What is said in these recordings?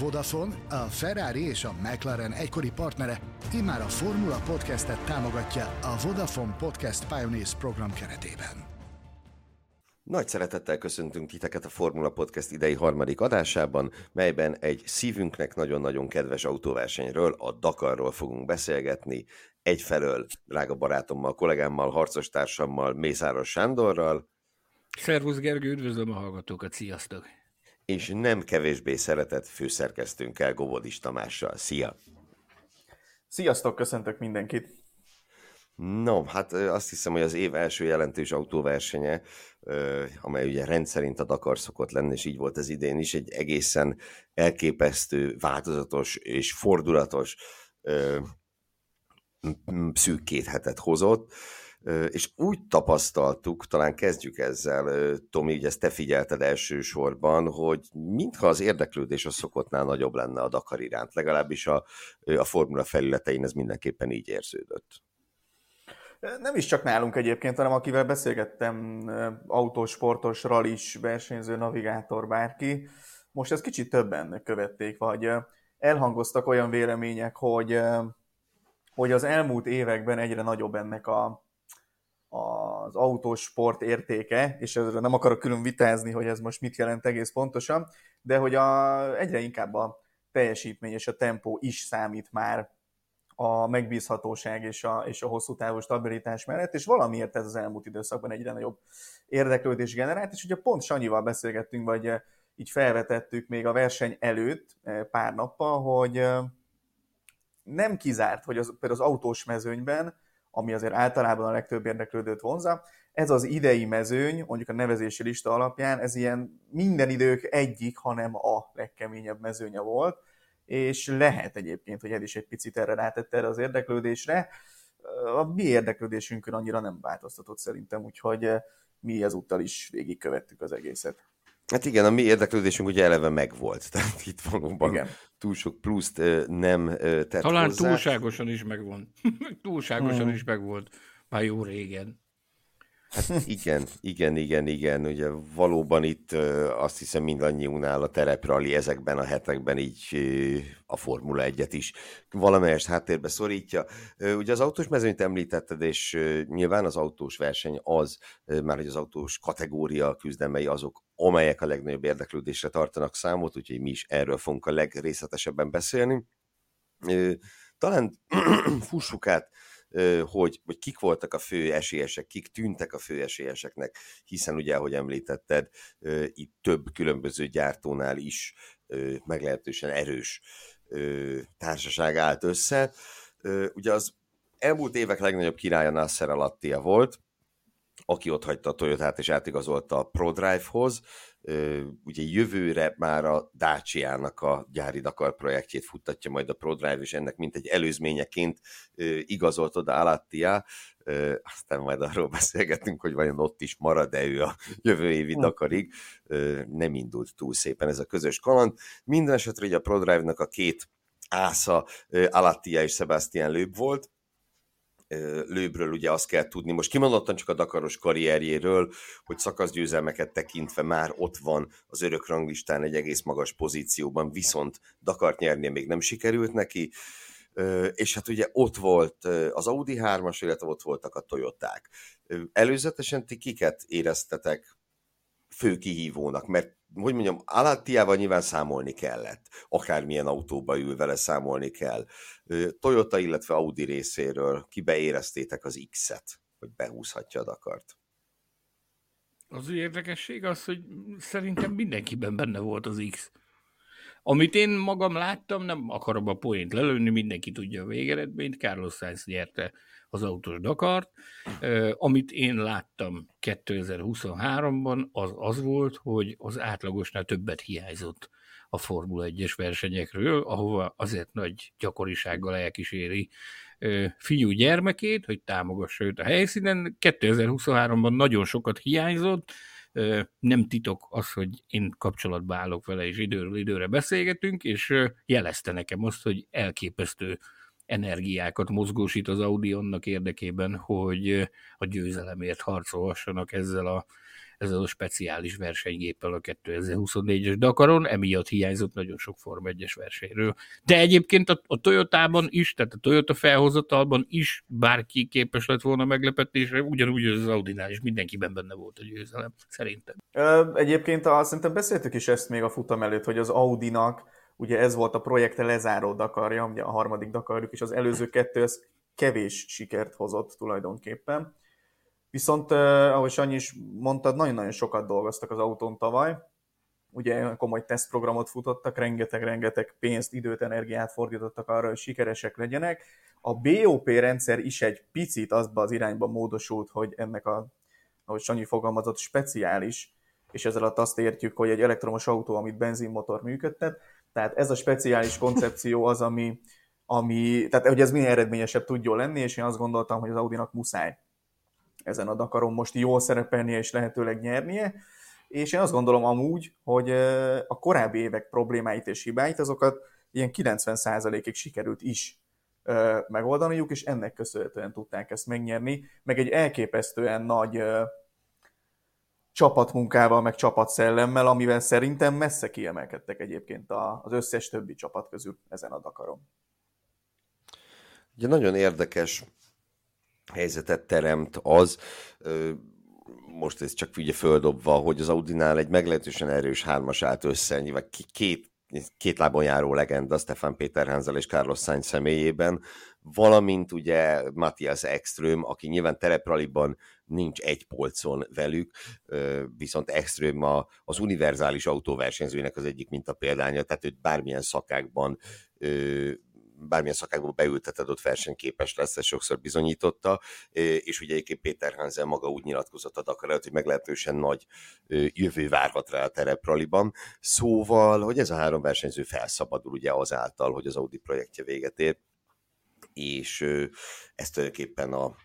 Vodafone, a Ferrari és a McLaren egykori partnere immár a Formula Podcastet támogatja a Vodafone Podcast Pioneers program keretében. Nagy szeretettel köszöntünk titeket a Formula Podcast idei harmadik adásában, melyben egy szívünknek nagyon-nagyon kedves autóversenyről, a Dakarról fogunk beszélgetni, egyfelől drága barátommal, kollégámmal, harcostársammal, Mészáros Sándorral. Szervusz Gergő, üdvözlöm a hallgatókat, sziasztok! És nem kevésbé szeretett főszerkesztőnkkel, Gobodis Tamással. Szia! Sziasztok, köszöntök mindenkit! No, hát azt hiszem, hogy az év első jelentős autóversenye, amely ugye rendszerint a Dakar szokott lenni, és így volt az idén is, egy egészen elképesztő, változatos és fordulatos szűk két hetet hozott, és úgy tapasztaltuk, talán kezdjük ezzel, Tomi, ugye ezt te figyelted elsősorban, hogy mintha az érdeklődés a szokottnál nagyobb lenne a Dakar iránt, legalábbis a, a formula felületein ez mindenképpen így érződött. Nem is csak nálunk egyébként, hanem akivel beszélgettem, autósportos, ralis, versenyző, navigátor, bárki, most ezt kicsit többen követték, vagy elhangoztak olyan vélemények, hogy, hogy az elmúlt években egyre nagyobb ennek a, az autósport értéke, és ezzel nem akarok külön vitázni, hogy ez most mit jelent egész pontosan, de hogy a, egyre inkább a teljesítmény és a tempó is számít már a megbízhatóság és a, és a hosszú távú stabilitás mellett, és valamiért ez az elmúlt időszakban egyre nagyobb érdeklődés generált, és ugye pont Sanyival beszélgettünk, vagy eh, így felvetettük még a verseny előtt eh, pár nappal, hogy eh, nem kizárt, hogy az, például az autós mezőnyben, ami azért általában a legtöbb érdeklődőt vonza, ez az idei mezőny, mondjuk a nevezési lista alapján, ez ilyen minden idők egyik, hanem a legkeményebb mezőnye volt, és lehet egyébként, hogy ez is egy picit erre rátette erre az érdeklődésre. A mi érdeklődésünkön annyira nem változtatott szerintem, úgyhogy mi ezúttal is végigkövettük az egészet. Hát igen, a mi érdeklődésünk ugye eleve megvolt, tehát itt valóban igen. túl sok pluszt nem tett Talán hozzá. túlságosan is megvolt. túlságosan hmm. is megvolt. Már jó régen. Hát igen, igen, igen, igen. Ugye valóban itt azt hiszem mindannyiunknál a tereprali ezekben a hetekben így a Formula 1-et is valamelyest háttérbe szorítja. Ugye az autós mezőnyt említetted, és nyilván az autós verseny az, már hogy az autós kategória küzdemei azok, amelyek a legnagyobb érdeklődésre tartanak számot, úgyhogy mi is erről fogunk a legrészletesebben beszélni. Talán fussuk át hogy, hogy kik voltak a fő esélyesek, kik tűntek a fő esélyeseknek, hiszen ugye, ahogy említetted, itt több különböző gyártónál is meglehetősen erős társaság állt össze. Ugye az elmúlt évek legnagyobb királya Nasser Alattia volt, aki ott hagyta a Toyotát és átigazolta a ProDrive-hoz, ugye jövőre már a Dacia-nak a gyári Dakar projektjét futtatja majd a ProDrive, és ennek mint egy előzményeként igazolt oda Alattia, aztán majd arról beszélgetünk, hogy vajon ott is marad-e ő a jövő évi hm. Dakarig. Nem indult túl szépen ez a közös kaland. Minden esetre ugye a ProDrive-nak a két ásza, Alattia és Sebastian Löb volt, lőbről ugye azt kell tudni, most kimondottan csak a Dakaros karrierjéről, hogy szakaszgyőzelmeket tekintve már ott van az örök ranglistán egy egész magas pozícióban, viszont Dakart nyernie még nem sikerült neki, és hát ugye ott volt az Audi 3-as, illetve ott voltak a Toyoták. Előzetesen ti kiket éreztetek fő kihívónak, mert hogy mondjam, Alattiával nyilván számolni kellett. Akármilyen autóba ül vele számolni kell. Toyota, illetve Audi részéről kibeéreztétek az X-et, hogy behúzhatja a Dakart. Az érdekesség az, hogy szerintem mindenkiben benne volt az X. Amit én magam láttam, nem akarom a poént lelőni, mindenki tudja a végeredményt, Carlos Sainz nyerte az autós Dakart. Amit én láttam 2023-ban, az az volt, hogy az átlagosnál többet hiányzott a Formula 1-es versenyekről, ahova azért nagy gyakorisággal elkíséri fiú gyermekét, hogy támogassa őt a helyszínen. 2023-ban nagyon sokat hiányzott, nem titok az, hogy én kapcsolatba állok vele, és időről időre beszélgetünk, és jelezte nekem azt, hogy elképesztő energiákat mozgósít az Audi annak érdekében, hogy a győzelemért harcolhassanak ezzel a ezzel a speciális versenygéppel a 2024-es Dakaron, emiatt hiányzott nagyon sok Form 1-es versenyről. De egyébként a, a Toyotában is, tehát a Toyota felhozatalban is bárki képes lett volna meglepetésre, ugyanúgy az Audinál is mindenkiben benne volt a győzelem, szerintem. Egyébként a, szerintem beszéltük is ezt még a futam előtt, hogy az Audinak ugye ez volt a projekte lezáró Dakarja, ugye a harmadik Dakarjuk, és az előző kettő ez kevés sikert hozott tulajdonképpen. Viszont, ahogy Sanyi is mondtad, nagyon-nagyon sokat dolgoztak az autón tavaly. Ugye komoly tesztprogramot futottak, rengeteg-rengeteg pénzt, időt, energiát fordítottak arra, hogy sikeresek legyenek. A BOP rendszer is egy picit azba az irányba módosult, hogy ennek a, ahogy Sanyi fogalmazott, speciális, és ezzel azt értjük, hogy egy elektromos autó, amit benzinmotor működtet, tehát ez a speciális koncepció az, ami, ami tehát hogy ez minél eredményesebb tudjon lenni, és én azt gondoltam, hogy az Audinak muszáj ezen a Dakaron most jól szerepelnie és lehetőleg nyernie, és én azt gondolom amúgy, hogy a korábbi évek problémáit és hibáit, azokat ilyen 90%-ig sikerült is megoldaniuk, és ennek köszönhetően tudták ezt megnyerni, meg egy elképesztően nagy csapatmunkával, meg csapatszellemmel, amivel szerintem messze kiemelkedtek egyébként az összes többi csapat közül ezen a Dakaron. Ugye nagyon érdekes helyzetet teremt az, most ez csak ugye földobva, hogy az Audinál egy meglehetősen erős hármas állt össze, nyilván két, két lábon járó legenda Stefan Péter Hanzel és Carlos Sainz személyében, valamint ugye Matthias Ekström, aki nyilván terepraliban nincs egy polcon velük, viszont Ekström a, az univerzális autóversenyzőnek az egyik minta példánya, tehát őt bármilyen szakákban bármilyen szakákba beülteted, ott versenyképes lesz, ez sokszor bizonyította, és ugye egyébként Péter Hansen maga úgy nyilatkozott a Dakar előtt, hogy meglehetősen nagy jövő várhat rá a terepraliban. Szóval, hogy ez a három versenyző felszabadul ugye azáltal, hogy az Audi projektje véget ér, és ez tulajdonképpen a,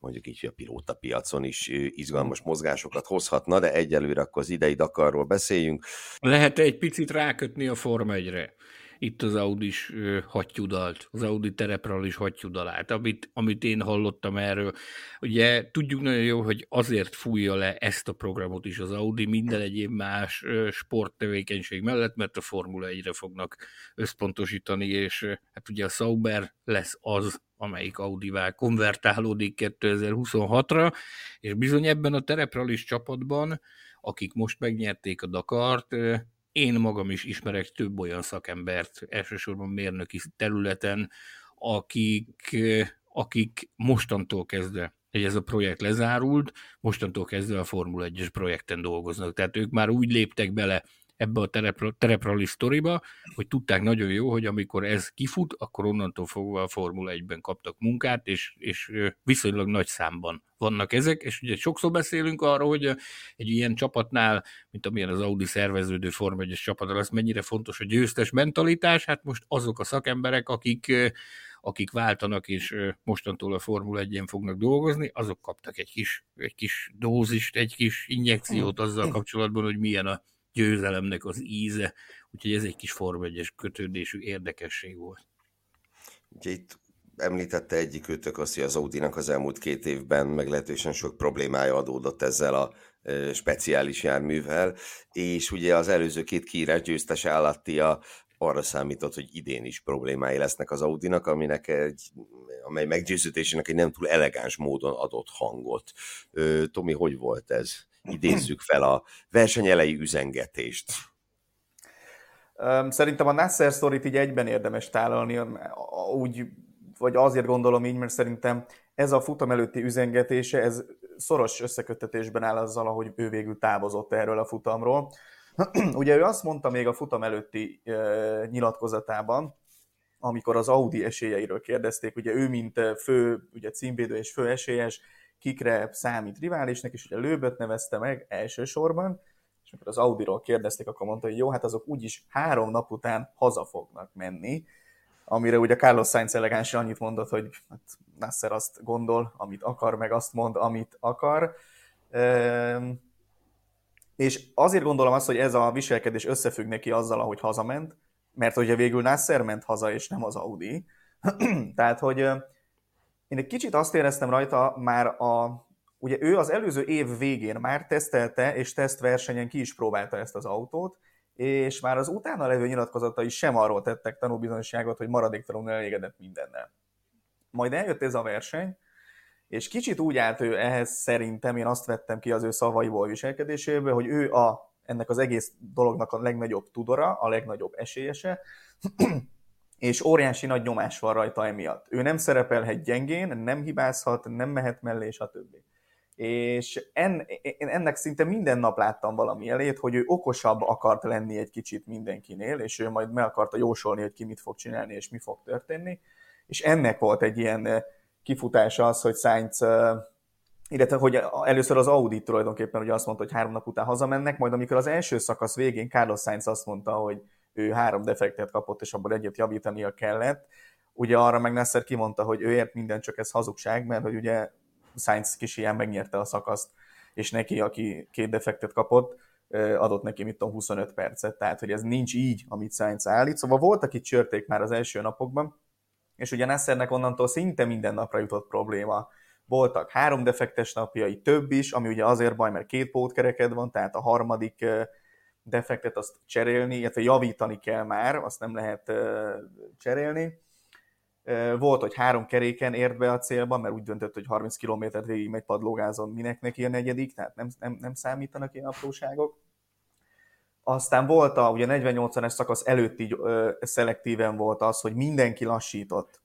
mondjuk így, a pilóta piacon is izgalmas mozgásokat hozhatna, de egyelőre akkor az idei Dakarról beszéljünk. Lehet egy picit rákötni a Forma 1-re? itt az Audi is hattyudalt, az Audi terepről is hattyudalát, amit, amit én hallottam erről. Ugye tudjuk nagyon jó, hogy azért fújja le ezt a programot is az Audi minden egyéb más sporttevékenység mellett, mert a Formula 1-re fognak összpontosítani, és hát ugye a Sauber lesz az, amelyik Audi-val konvertálódik 2026-ra, és bizony ebben a terepralis csapatban, akik most megnyerték a Dakart, én magam is ismerek több olyan szakembert, elsősorban mérnöki területen, akik, akik mostantól kezdve hogy ez a projekt lezárult, mostantól kezdve a Formula 1-es projekten dolgoznak. Tehát ők már úgy léptek bele ebbe a tereprali sztoriba, hogy tudták nagyon jó, hogy amikor ez kifut, akkor onnantól fogva a Formula 1-ben kaptak munkát, és, és viszonylag nagy számban vannak ezek, és ugye sokszor beszélünk arról, hogy egy ilyen csapatnál, mint amilyen az Audi szerveződő Forma 1 csapata lesz, mennyire fontos a győztes mentalitás, hát most azok a szakemberek, akik akik váltanak, és mostantól a Formula 1 fognak dolgozni, azok kaptak egy kis, egy kis dózist, egy kis injekciót azzal kapcsolatban, hogy milyen a győzelemnek az íze, úgyhogy ez egy kis Forma 1 kötődésű érdekesség volt. Ugye itt említette egyik őtök azt, hogy az Audinak az elmúlt két évben meglehetősen sok problémája adódott ezzel a speciális járművel, és ugye az előző két kiírás győztes állattia arra számított, hogy idén is problémái lesznek az Audinak, aminek egy, amely meggyőződésének egy nem túl elegáns módon adott hangot. Tomi, hogy volt ez? Idézzük fel a verseny üzengetést. Szerintem a Nasser sztorit így egyben érdemes tálalni, úgy, vagy azért gondolom így, mert szerintem ez a futam előtti üzengetése, ez szoros összekötetésben áll azzal, ahogy ő végül távozott erről a futamról. Ugye ő azt mondta még a futam előtti nyilatkozatában, amikor az Audi esélyeiről kérdezték, ugye ő mint fő, ugye címvédő és fő esélyes, kikre számít riválisnek, és ugye Lőböt nevezte meg elsősorban, és amikor az Audi-ról kérdezték, akkor mondta, hogy jó, hát azok úgyis három nap után haza fognak menni, amire ugye Carlos Sainz elegáns annyit mondott, hogy hát Nasser azt gondol, amit akar, meg azt mond, amit akar. És azért gondolom azt, hogy ez a viselkedés összefügg neki azzal, ahogy hazament, mert ugye végül Nasser ment haza, és nem az Audi. Tehát, hogy én egy kicsit azt éreztem rajta már a, ugye ő az előző év végén már tesztelte, és tesztversenyen ki is próbálta ezt az autót, és már az utána levő nyilatkozatai sem arról tettek tanúbizonyságot, hogy maradéktalanul elégedett mindennel. Majd eljött ez a verseny, és kicsit úgy állt ő ehhez szerintem, én azt vettem ki az ő szavaiból viselkedéséből, hogy ő a, ennek az egész dolognak a legnagyobb tudora, a legnagyobb esélyese, és óriási nagy nyomás van rajta emiatt. Ő nem szerepelhet gyengén, nem hibázhat, nem mehet mellé, stb. És en, én ennek szinte minden nap láttam valami elét, hogy ő okosabb akart lenni egy kicsit mindenkinél, és ő majd meg akarta jósolni, hogy ki mit fog csinálni, és mi fog történni. És ennek volt egy ilyen eh, kifutása az, hogy Sainz eh, illetve hogy először az Audi tulajdonképpen ugye azt mondta, hogy három nap után hazamennek, majd amikor az első szakasz végén Carlos Sainz azt mondta, hogy ő három defektet kapott, és abból egyet javítania kellett. Ugye arra meg Nasser kimondta, hogy ő ért minden, csak ez hazugság, mert hogy ugye Sainz kis ilyen megnyerte a szakaszt, és neki, aki két defektet kapott, adott neki, mit tudom, 25 percet, tehát hogy ez nincs így, amit Sainz állít. Szóval voltak itt csörték már az első napokban, és ugye Nassernek onnantól szinte minden napra jutott probléma. Voltak három defektes napjai, több is, ami ugye azért baj, mert két pótkereked van, tehát a harmadik defektet azt cserélni, illetve javítani kell már, azt nem lehet cserélni. Volt, hogy három keréken ért be a célba, mert úgy döntött, hogy 30 km-t végig megy padlógázon, minek neki a negyedik, tehát nem, nem, nem számítanak ilyen apróságok. Aztán volt a, ugye 48-es szakasz előtt így ö, szelektíven volt az, hogy mindenki lassított.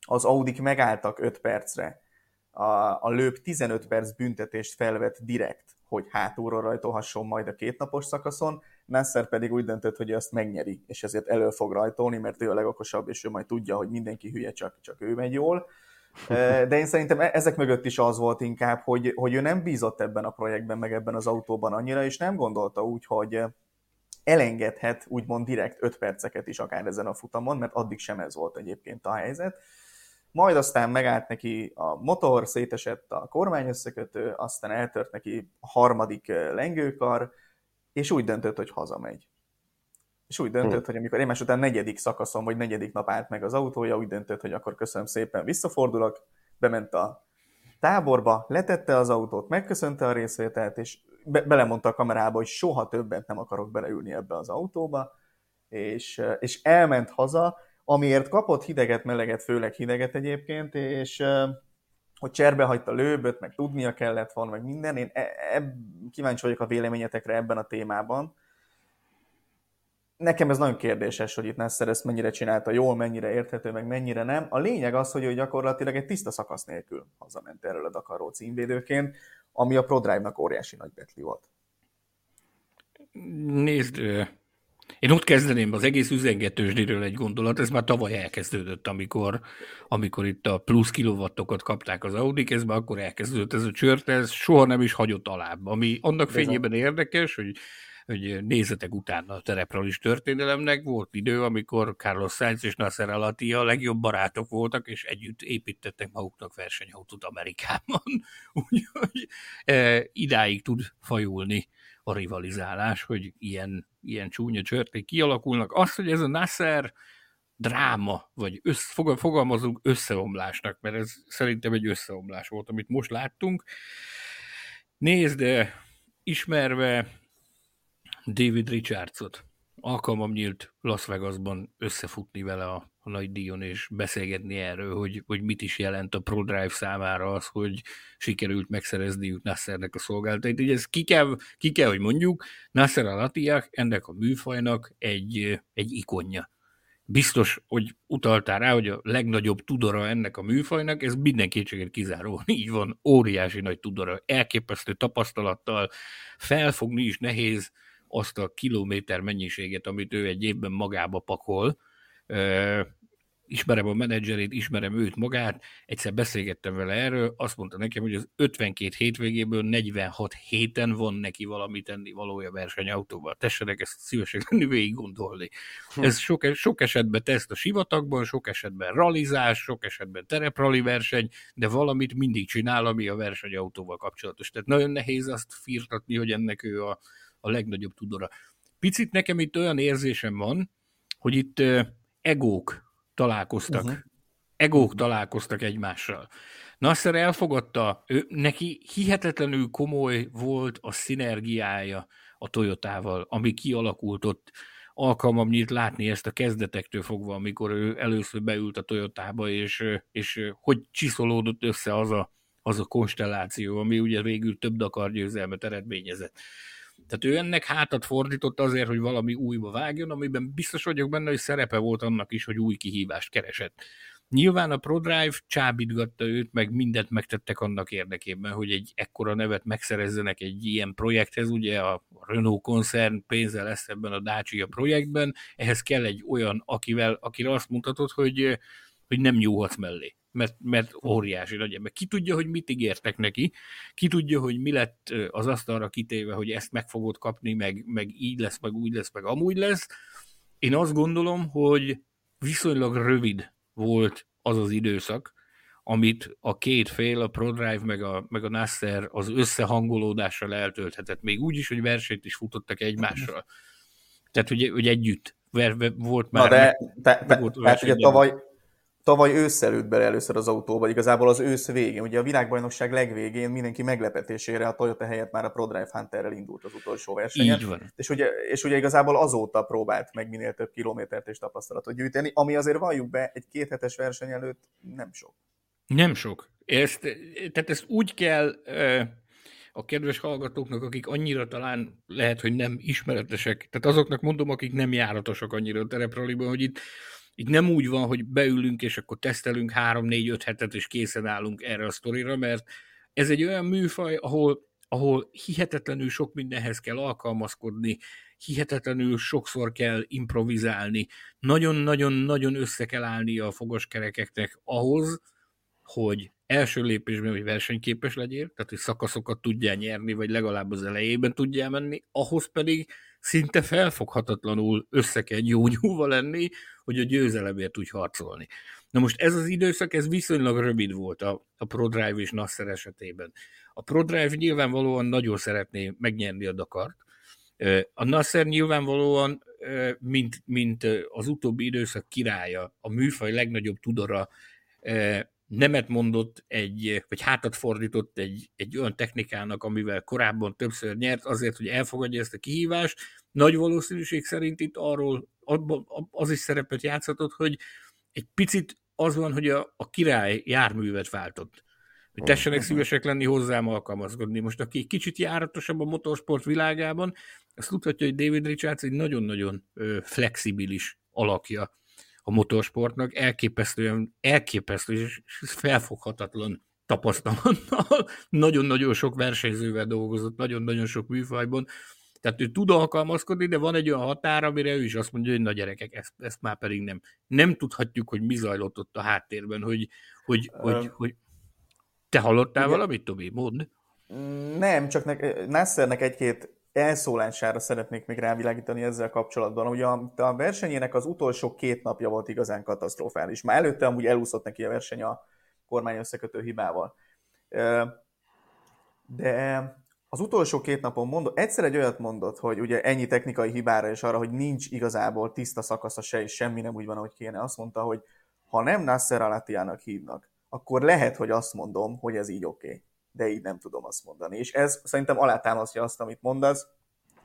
Az Audik megálltak 5 percre. A, a lőp 15 perc büntetést felvett direkt hogy hátulról rajtolhasson majd a kétnapos szakaszon, Nasser pedig úgy döntött, hogy ezt megnyeri, és ezért elő fog rajtolni, mert ő a legokosabb, és ő majd tudja, hogy mindenki hülye, csak, csak ő megy jól. De én szerintem e- ezek mögött is az volt inkább, hogy, hogy ő nem bízott ebben a projektben, meg ebben az autóban annyira, és nem gondolta úgy, hogy elengedhet úgymond direkt 5 perceket is akár ezen a futamon, mert addig sem ez volt egyébként a helyzet majd aztán megállt neki a motor, szétesett a kormány összekötő, aztán eltört neki a harmadik lengőkar, és úgy döntött, hogy hazamegy. És úgy döntött, hm. hogy amikor egymás után negyedik szakaszon, vagy negyedik nap állt meg az autója, úgy döntött, hogy akkor köszönöm szépen, visszafordulok, bement a táborba, letette az autót, megköszönte a részvételt, és be- belemondta a kamerába, hogy soha többet nem akarok beleülni ebbe az autóba, és, és elment haza, amiért kapott hideget, meleget, főleg hideget egyébként, és hogy cserbe hagyta lőböt, meg tudnia kellett volna, meg minden. Én e, e, kíváncsi vagyok a véleményetekre ebben a témában. Nekem ez nagyon kérdéses, hogy itt Nasser ezt mennyire csinálta jól, mennyire érthető, meg mennyire nem. A lényeg az, hogy ő gyakorlatilag egy tiszta szakasz nélkül hazament erről a Dakarról címvédőként, ami a ProDrive-nak óriási nagy betli volt. Nézd, én ott kezdeném az egész üzengetősdiről egy gondolat, ez már tavaly elkezdődött, amikor, amikor itt a plusz kilowattokat kapták az Audi ez már akkor elkezdődött ez a csört, ez soha nem is hagyott alább, ami annak fényében érdekes, hogy hogy nézzetek utána a terepralis történelemnek. Volt idő, amikor Carlos Sainz és Nasser Alati a legjobb barátok voltak, és együtt építettek maguknak versenyautót Amerikában. Úgyhogy e, idáig tud fajulni a rivalizálás, hogy ilyen, ilyen csúnya csörték kialakulnak. Azt, hogy ez a Nasser dráma, vagy össz, fogalmazunk összeomlásnak, mert ez szerintem egy összeomlás volt, amit most láttunk. Nézd, ismerve David Richardsot, alkalmam nyílt Las Vegasban összefutni vele a, a nagy díjon, és beszélgetni erről, hogy, hogy mit is jelent a ProDrive számára az, hogy sikerült megszerezniük Nassernek a szolgáltatait. Ugye ez ki kell, ki kell, hogy mondjuk, Nasser Alatiak ennek a műfajnak egy, egy ikonja. Biztos, hogy utaltál rá, hogy a legnagyobb tudora ennek a műfajnak, ez minden kétséget kizáró. Így van, óriási nagy tudora, elképesztő tapasztalattal, felfogni is nehéz, azt a kilométer mennyiséget, amit ő egy évben magába pakol, ismerem a menedzserét, ismerem őt magát, egyszer beszélgettem vele erről, azt mondta nekem, hogy az 52 hétvégéből 46 héten van neki valami tenni valója versenyautóval. Tessenek ezt szívesen lenni végig gondolni. Ez sok, sok esetben teszt a sivatagban, sok esetben ralizás, sok esetben tereprali verseny, de valamit mindig csinál, ami a versenyautóval kapcsolatos. Tehát nagyon nehéz azt firtatni, hogy ennek ő a, a legnagyobb tudora. Picit nekem itt olyan érzésem van, hogy itt egók találkoztak. Uh-huh. Egók uh-huh. találkoztak egymással. Nasser elfogadta, ő, neki hihetetlenül komoly volt a szinergiája a Toyotával, ami kialakult ott. Alkalmam nyílt látni ezt a kezdetektől fogva, amikor ő először beült a Toyotába, és, és hogy csiszolódott össze az a, az a konstelláció, ami ugye végül több Dakar győzelmet eredményezett. Tehát ő ennek hátat fordított azért, hogy valami újba vágjon, amiben biztos vagyok benne, hogy szerepe volt annak is, hogy új kihívást keresett. Nyilván a ProDrive csábítgatta őt, meg mindent megtettek annak érdekében, hogy egy ekkora nevet megszerezzenek egy ilyen projekthez, ugye a Renault koncern pénze lesz ebben a Dacia projektben, ehhez kell egy olyan, akivel, akire azt mutatod, hogy, hogy nem nyúlhatsz mellé mert, mert óriási nagy ember. Ki tudja, hogy mit ígértek neki, ki tudja, hogy mi lett az asztalra kitéve, hogy ezt meg fogod kapni, meg, meg így lesz, meg úgy lesz, meg amúgy lesz. Én azt gondolom, hogy viszonylag rövid volt az az időszak, amit a két fél, a ProDrive meg a, meg a Nasser az összehangolódással eltölthetett. Még úgy is, hogy versenyt is futottak egymással. Tehát, hogy, hogy együtt volt már... Na de, te, te, volt tehát ugye tavaly, tavaly ősszel ült bele először az autóba, igazából az ősz végén. Ugye a világbajnokság legvégén mindenki meglepetésére a Toyota helyett már a ProDrive Hunterrel indult az utolsó versenyen. Így van. És ugye, és ugye igazából azóta próbált meg minél több kilométert és tapasztalatot gyűjteni, ami azért valljuk be, egy kéthetes verseny előtt nem sok. Nem sok. Ezt, tehát ezt úgy kell a kedves hallgatóknak, akik annyira talán lehet, hogy nem ismeretesek, tehát azoknak mondom, akik nem járatosak annyira a terepraliban, hogy itt itt nem úgy van, hogy beülünk, és akkor tesztelünk három-négy-öt hetet, és készen állunk erre a sztorira, mert ez egy olyan műfaj, ahol, ahol hihetetlenül sok mindenhez kell alkalmazkodni, hihetetlenül sokszor kell improvizálni, nagyon-nagyon-nagyon össze kell állni a fogaskerekeknek ahhoz, hogy első lépésben, hogy versenyképes legyél, tehát hogy szakaszokat tudjál nyerni, vagy legalább az elejében tudjál menni, ahhoz pedig szinte felfoghatatlanul össze kell gyógyulva lenni, hogy a győzelemért tudj harcolni. Na most ez az időszak, ez viszonylag rövid volt a, a ProDrive és Nasser esetében. A ProDrive nyilvánvalóan nagyon szeretné megnyerni a Dakart, a Nasser nyilvánvalóan, mint, mint az utóbbi időszak királya, a műfaj legnagyobb tudora, nemet mondott egy, vagy hátat fordított egy, egy olyan technikának, amivel korábban többször nyert, azért, hogy elfogadja ezt a kihívást. Nagy valószínűség szerint itt arról az is szerepet játszhatott, hogy egy picit az van, hogy a, a király járművet váltott. Hogy tessenek szívesek lenni hozzám alkalmazkodni. Most aki kicsit járatosabb a motorsport világában, azt tudhatja, hogy David Richards egy nagyon-nagyon flexibilis alakja a motorsportnak, elképesztően, elképesztő és felfoghatatlan tapasztalattal, nagyon-nagyon sok versenyzővel dolgozott, nagyon-nagyon sok műfajban, tehát ő tud alkalmazkodni, de van egy olyan határ, amire ő is azt mondja, hogy na gyerekek, ezt, ezt már pedig nem. Nem tudhatjuk, hogy mi zajlott ott a háttérben, hogy, hogy, uh, hogy, hogy te hallottál ugye, valamit, Tobi? Mondd. Nem, csak ne, Nassernek egy-két elszólására szeretnék még rávilágítani ezzel kapcsolatban. Ugye a, a versenyének az utolsó két napja volt igazán katasztrofális. Már előtte amúgy elúszott neki a verseny a kormány összekötő hibával. De az utolsó két napon mondott, egyszer egy olyat mondott, hogy ugye ennyi technikai hibára és arra, hogy nincs igazából tiszta szakasza se, és semmi nem úgy van, ahogy kéne. Azt mondta, hogy ha nem Nasser Alatiának hívnak, akkor lehet, hogy azt mondom, hogy ez így oké. Okay de így nem tudom azt mondani. És ez szerintem alátámasztja azt, amit mondasz,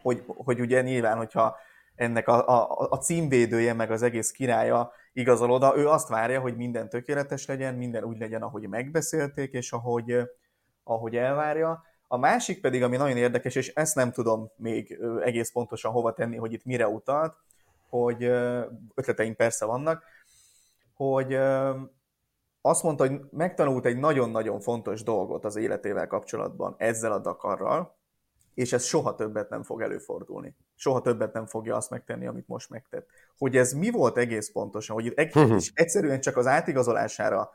hogy, hogy ugye nyilván, hogyha ennek a, a, a címvédője, meg az egész királya igazol oda, ő azt várja, hogy minden tökéletes legyen, minden úgy legyen, ahogy megbeszélték, és ahogy, ahogy elvárja. A másik pedig, ami nagyon érdekes, és ezt nem tudom még egész pontosan hova tenni, hogy itt mire utalt, hogy ötleteink persze vannak, hogy azt mondta, hogy megtanult egy nagyon-nagyon fontos dolgot az életével kapcsolatban ezzel a Dakarral, és ez soha többet nem fog előfordulni. Soha többet nem fogja azt megtenni, amit most megtett. Hogy ez mi volt egész pontosan, hogy egyszerűen csak az átigazolására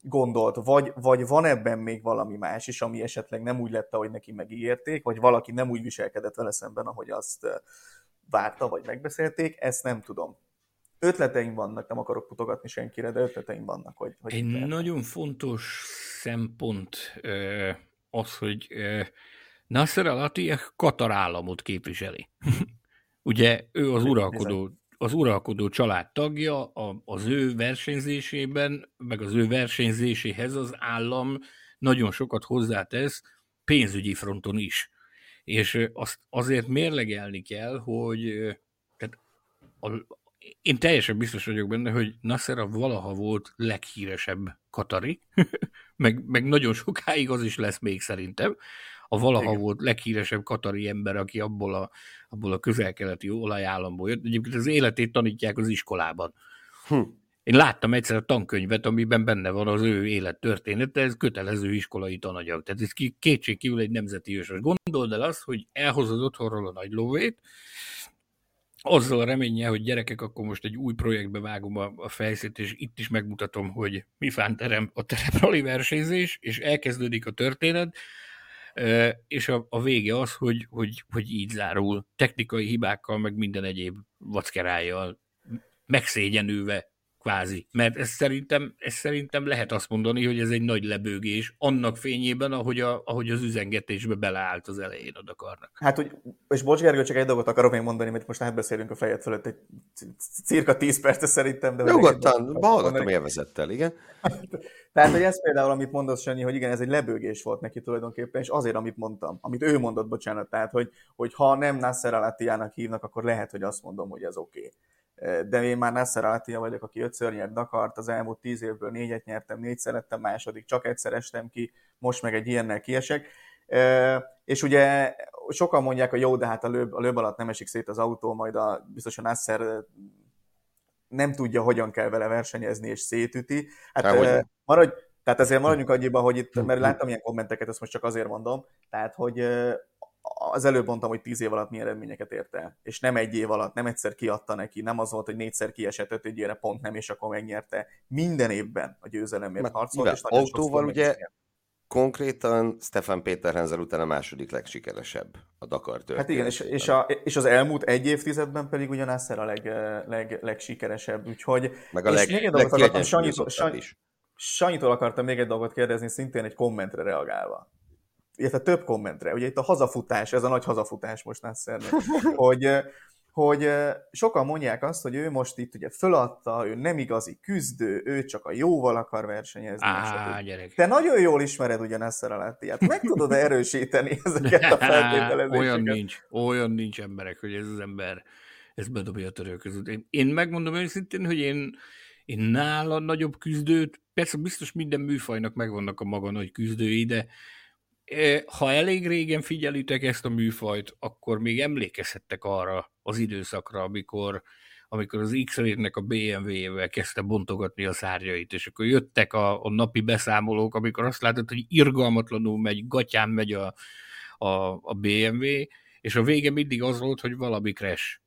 gondolt, vagy, vagy van ebben még valami más is, ami esetleg nem úgy lett, ahogy neki megígérték, vagy valaki nem úgy viselkedett vele szemben, ahogy azt várta, vagy megbeszélték, ezt nem tudom. Ötleteim vannak, nem akarok putogatni senkire, de ötleteim vannak. Hogy, hogy Egy nagyon fontos szempont az, hogy Nasser al Katar államot képviseli. Ugye ő az uralkodó az uralkodó család tagja, az ő versenyzésében, meg az ő versenyzéséhez az állam nagyon sokat hozzátesz pénzügyi fronton is. És azt azért mérlegelni kell, hogy tehát a, én teljesen biztos vagyok benne, hogy Nasser a valaha volt leghíresebb katari, meg, meg nagyon sokáig az is lesz még szerintem, a valaha Igen. volt leghíresebb katari ember, aki abból a, abból a közel-keleti olajállamból jött. Egyébként az életét tanítják az iskolában. Hm. Én láttam egyszer a tankönyvet, amiben benne van az ő élettörténete, ez kötelező iskolai tananyag. Tehát ez kétség kívül egy nemzeti ősös. Gondold el azt, hogy elhozod otthonról a nagy lóvét, azzal a reménye, hogy gyerekek, akkor most egy új projektbe vágom a, a fejszét, és itt is megmutatom, hogy mi terem a tereprali versenyzés, és elkezdődik a történet, és a, a vége az, hogy, hogy, hogy így zárul, technikai hibákkal, meg minden egyéb vackerájjal, megszégyenülve kvázi. Mert ez szerintem, ez szerintem lehet azt mondani, hogy ez egy nagy lebőgés annak fényében, ahogy, a, ahogy az üzengetésbe beleállt az elején a Dakarnak. Hát, hogy, és bocs Gergő, csak egy dolgot akarok még mondani, mert most átbeszélünk a fejed fölött egy cirka 10 percet szerintem. De Nyugodtan, hallgatom élvezettel, igen. Tehát, hogy ez például, amit mondasz, Sanyi, hogy igen, ez egy lebőgés volt neki tulajdonképpen, és azért, amit mondtam, amit ő mondott, bocsánat, tehát, hogy, hogy ha nem Nasser Alatiának hívnak, akkor lehet, hogy azt mondom, hogy ez oké. Okay de én már Nasser Alatia vagyok, aki ötször nyert Dakart, az elmúlt tíz évből négyet nyertem, négyszer lettem második, csak egyszer estem ki, most meg egy ilyennel kiesek. És ugye sokan mondják, hogy jó, de hát a löb, a löb alatt nem esik szét az autó, majd a, biztos a Nasser nem tudja, hogyan kell vele versenyezni, és szétüti. Hát Há, maradj, tehát ezért maradjunk annyiban, hogy itt, mert láttam ilyen kommenteket, ezt most csak azért mondom, tehát, hogy az előbb mondtam, hogy tíz év alatt milyen eredményeket ért el, és nem egy év alatt, nem egyszer kiadta neki, nem az volt, hogy négyszer kiesett ötödjére pont nem, és akkor megnyerte. Minden évben a győzelemért Mert harcolt, és autóval ugye megnyerte. konkrétan Stefan Péter Henzel után a második legsikeresebb a Dakar Hát igen, és, és, a, és az elmúlt egy évtizedben pedig ugyanaz a leg, leg, legsikeresebb, úgyhogy... Meg a leg, legkiegyensúlyozottabb is. Sanyitól akartam még egy dolgot kérdezni, szintén egy kommentre reagálva illetve több kommentre, ugye itt a hazafutás, ez a nagy hazafutás most Nassernek, hogy, hogy sokan mondják azt, hogy ő most itt ugye föladta, ő nem igazi küzdő, ő csak a jóval akar versenyezni. Á, gyerek. Te nagyon jól ismered ugye Nasser hát meg tudod erősíteni ezeket a feltételezéseket? olyan nincs, olyan nincs emberek, hogy ez az ember ez bedobja a törő között. Én, én megmondom őszintén, hogy én, én nála nagyobb küzdőt, persze biztos minden műfajnak megvannak a maga nagy küzdői, de ha elég régen figyelitek ezt a műfajt, akkor még emlékezhettek arra az időszakra, amikor, amikor az x nek a BMW-vel kezdte bontogatni a szárjait, és akkor jöttek a, a napi beszámolók, amikor azt látod, hogy irgalmatlanul megy, gatyán megy a, a, a BMW, és a vége mindig az volt, hogy valami crash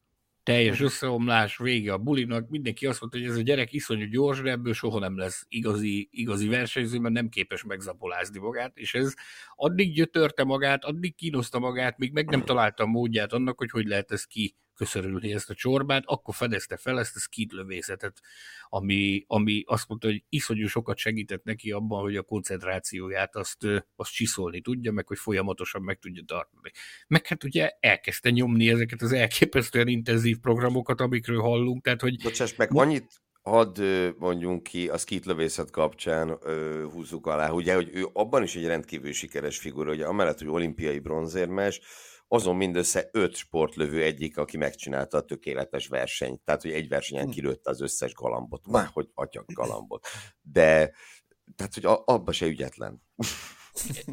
teljes összeomlás, vége a bulinak, mindenki azt mondta, hogy ez a gyerek iszonyú gyors, de ebből soha nem lesz igazi, igazi versenyző, mert nem képes megzapolázni magát, és ez addig gyötörte magát, addig kínoszta magát, míg meg nem találta a módját annak, hogy hogy lehet ezt ki köszörülni ezt a csorbát, akkor fedezte fel ezt a skid lövészetet, ami, ami azt mondta, hogy iszonyú sokat segített neki abban, hogy a koncentrációját azt, azt csiszolni tudja, meg hogy folyamatosan meg tudja tartani. Meg hát ugye elkezdte nyomni ezeket az elképesztően intenzív programokat, amikről hallunk, tehát hogy... Bocsáss meg, annyit hadd mondjunk ki a lövészet kapcsán húzzuk alá, ugye, hogy ő abban is egy rendkívül sikeres figura, hogy amellett, hogy olimpiai bronzérmes, azon mindössze öt sportlövő egyik, aki megcsinálta a tökéletes versenyt. Tehát, hogy egy versenyen hm. kilőtte az összes galambot. Már hogy atyak galambot. De, tehát, hogy abba se ügyetlen.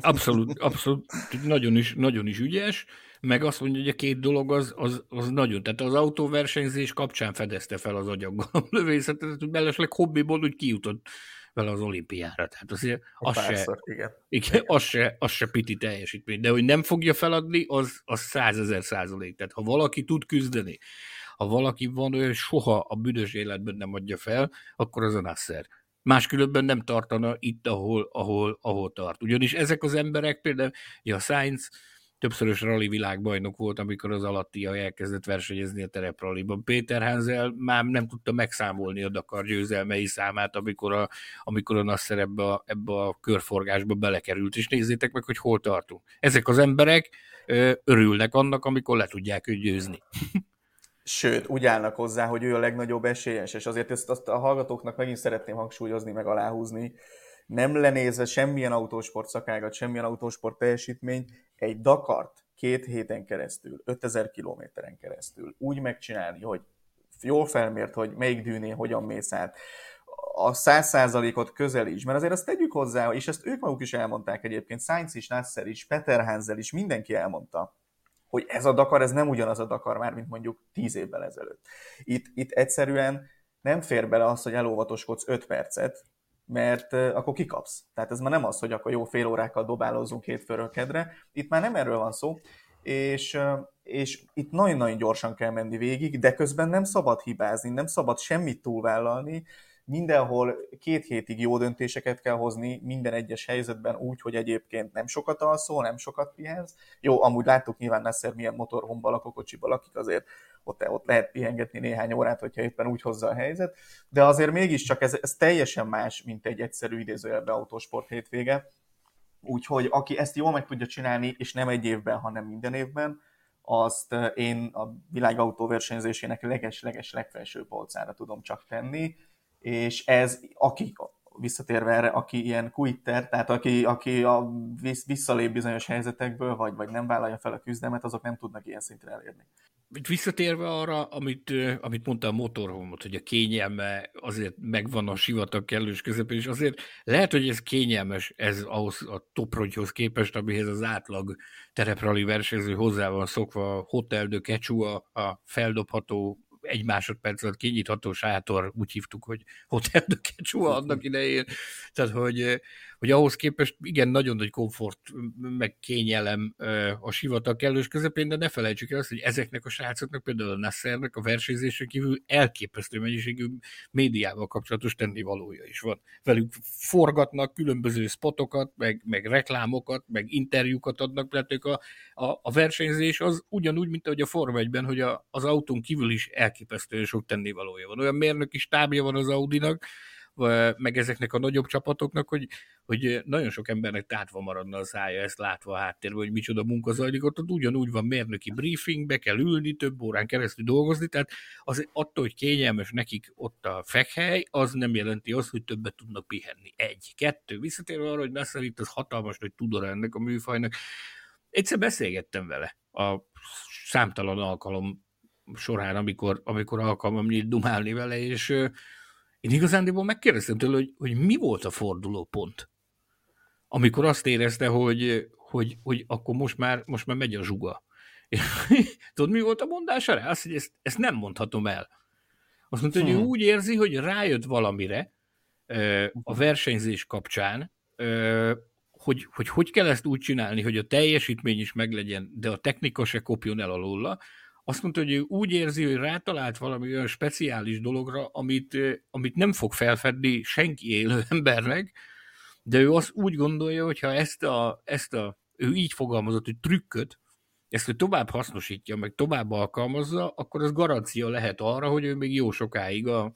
Abszolút, abszolút, nagyon is, nagyon is ügyes, meg azt mondja, hogy a két dolog az, az, az nagyon, tehát az autóversenyzés kapcsán fedezte fel az agyaggalamlövészetet, hogy mellesleg hobbiból úgy kijutott vele az olimpiára. Tehát azért az Párszor, se, igen. igen, az se, az se piti teljesítmény. De hogy nem fogja feladni, az, az százezer százalék. Tehát ha valaki tud küzdeni, ha valaki van, ő soha a büdös életben nem adja fel, akkor az a Nasser. Máskülönben nem tartana itt, ahol, ahol, ahol tart. Ugyanis ezek az emberek, például a Science többszörös rally világbajnok volt, amikor az alattia elkezdett versenyezni a terepralliban. Péter Hansel már nem tudta megszámolni a Dakar győzelmei számát, amikor a, amikor a Nasser ebbe a, ebbe a körforgásba belekerült, és nézzétek meg, hogy hol tartunk. Ezek az emberek ö, örülnek annak, amikor le tudják őt győzni. Sőt, úgy állnak hozzá, hogy ő a legnagyobb esélyes, és azért ezt azt a hallgatóknak megint szeretném hangsúlyozni, meg aláhúzni, nem lenézve semmilyen autósport szakágat, semmilyen autósport teljesítmény, egy Dakart két héten keresztül, 5000 kilométeren keresztül úgy megcsinálni, hogy jól felmért, hogy melyik dűnén hogyan mész át, a száz százalékot közelíts, mert azért azt tegyük hozzá, és ezt ők maguk is elmondták egyébként, Sainz is, Nasser is, Peter Hansel is, mindenki elmondta, hogy ez a Dakar, ez nem ugyanaz a Dakar már, mint mondjuk tíz évvel ezelőtt. Itt, itt egyszerűen nem fér bele az, hogy elóvatoskodsz 5 percet, mert akkor kikapsz. Tehát ez már nem az, hogy akkor jó fél órákkal dobálózunk hétfőről kedre. Itt már nem erről van szó, és, és itt nagyon-nagyon gyorsan kell menni végig, de közben nem szabad hibázni, nem szabad semmit túlvállalni, mindenhol két hétig jó döntéseket kell hozni, minden egyes helyzetben úgy, hogy egyébként nem sokat alszol, nem sokat pihensz. Jó, amúgy láttuk nyilván Nasser milyen motorhomban, lakókocsiban lakik, azért ott, ott lehet pihengetni néhány órát, hogyha éppen úgy hozza a helyzet, de azért mégiscsak ez, ez teljesen más, mint egy egyszerű idézőjelbe autósport hétvége. Úgyhogy aki ezt jól meg tudja csinálni, és nem egy évben, hanem minden évben, azt én a világautó versenyzésének leges-leges legfelső polcára tudom csak tenni, és ez, aki visszatérve erre, aki ilyen quitter, tehát aki, aki a, visszalép bizonyos helyzetekből, vagy, vagy nem vállalja fel a küzdelmet, azok nem tudnak ilyen szintre elérni. Visszatérve arra, amit, amit mondta a motorhomot, hogy a kényelme azért megvan a sivatag kellős közepén, és azért lehet, hogy ez kényelmes, ez ahhoz a toprogyhoz képest, amihez az átlag tereprali versenyző hozzá van szokva, a Hotel de a feldobható egy másodperc alatt kinyitható sátor, úgy hívtuk, hogy Hotel de Quechua annak idején. Tehát, hogy, hogy ahhoz képest igen, nagyon nagy komfort, meg kényelem a sivatag kellős közepén, de ne felejtsük el azt, hogy ezeknek a srácoknak, például a Nassernek a versenyzésen kívül elképesztő mennyiségű médiával kapcsolatos tennivalója is van. Velük forgatnak különböző spotokat, meg, meg reklámokat, meg interjúkat adnak, tehát ők a, a, a versenyzés az ugyanúgy, mint ahogy a Forma 1 hogy a, az autón kívül is elképesztően sok tennivalója van. Olyan mérnöki stábja van az Audinak, meg ezeknek a nagyobb csapatoknak, hogy, hogy nagyon sok embernek tátva maradna a szája ezt látva a háttérben, hogy micsoda munka zajlik ott, ott ugyanúgy van mérnöki briefing, be kell ülni, több órán keresztül dolgozni, tehát az attól, hogy kényelmes nekik ott a fekhely, az nem jelenti azt, hogy többet tudnak pihenni. Egy. Kettő. Visszatérve arra, hogy Nasser itt az hatalmas nagy tudora ennek a műfajnak. Egyszer beszélgettem vele a számtalan alkalom során, amikor, amikor alkalmam nyílt dumálni vele, és én igazándiból megkérdeztem tőle, hogy, hogy mi volt a fordulópont, amikor azt érezte, hogy, hogy, hogy akkor most már, most már megy a zsuga. Tudod, mi volt a mondása rá? Azt, hogy ezt, ezt nem mondhatom el. Azt mondta, hogy ő hm. úgy érzi, hogy rájött valamire a versenyzés kapcsán, hogy, hogy hogy kell ezt úgy csinálni, hogy a teljesítmény is meglegyen, de a technika se kopjon el alóla, azt mondta, hogy ő úgy érzi, hogy rátalált valami olyan speciális dologra, amit, amit nem fog felfedni senki élő embernek, de ő azt úgy gondolja, hogy ha ezt a, ezt a ő így fogalmazott, hogy trükköt, ezt ő tovább hasznosítja, meg tovább alkalmazza, akkor az garancia lehet arra, hogy ő még jó sokáig a,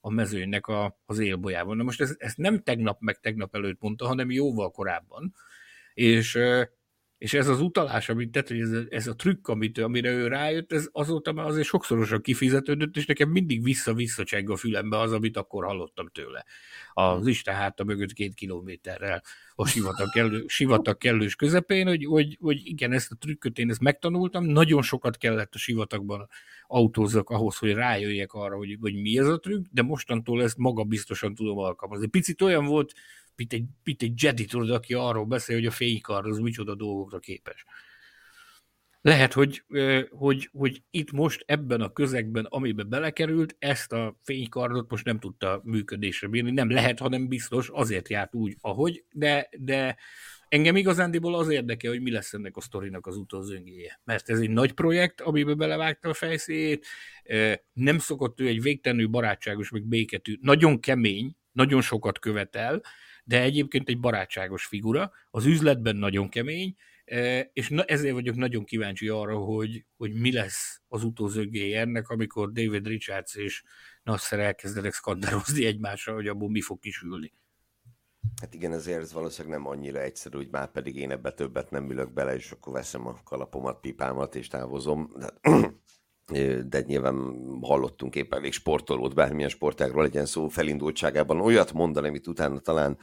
a mezőnynek a, az élbolyában. Na most ezt, ezt nem tegnap meg tegnap előtt mondta, hanem jóval korábban. És és ez az utalás, amit tett, hogy ez a, ez a trükk, amit, amire ő rájött, ez azóta már azért sokszorosan kifizetődött, és nekem mindig vissza-vissza a fülembe az, amit akkor hallottam tőle. Az Isten háta mögött két kilométerrel a sivatag, kellő, sivatag kellős közepén, hogy, hogy, hogy igen, ezt a trükköt én ezt megtanultam, nagyon sokat kellett a sivatagban autózzak ahhoz, hogy rájöjjek arra, hogy, hogy mi ez a trükk, de mostantól ezt maga biztosan tudom alkalmazni. Picit olyan volt, mint egy, mint egy Jedi, tudod, aki arról beszél, hogy a fénykar az micsoda dolgokra képes. Lehet, hogy, hogy, hogy itt most ebben a közegben, amiben belekerült, ezt a fénykardot most nem tudta működésre bírni. Nem lehet, hanem biztos, azért járt úgy, ahogy, de, de engem igazándiból az érdekel, hogy mi lesz ennek a sztorinak az utózöngéje. Mert ez egy nagy projekt, amiben belevágta a fejszét, nem szokott ő egy végtelenül barátságos, meg béketű, nagyon kemény, nagyon sokat követel, de egyébként egy barátságos figura, az üzletben nagyon kemény, és ezért vagyok nagyon kíváncsi arra, hogy, hogy mi lesz az utózögéje ennek, amikor David Richards és Nasser elkezdenek skandározni egymásra, hogy abból mi fog kisülni. Hát igen, ezért ez valószínűleg nem annyira egyszerű, hogy már pedig én ebbe többet nem ülök bele, és akkor veszem a kalapomat, pipámat, és távozom. De, de nyilván hallottunk éppen elég sportolót, bármilyen sportágról legyen szó felindultságában, olyat mondani, amit utána talán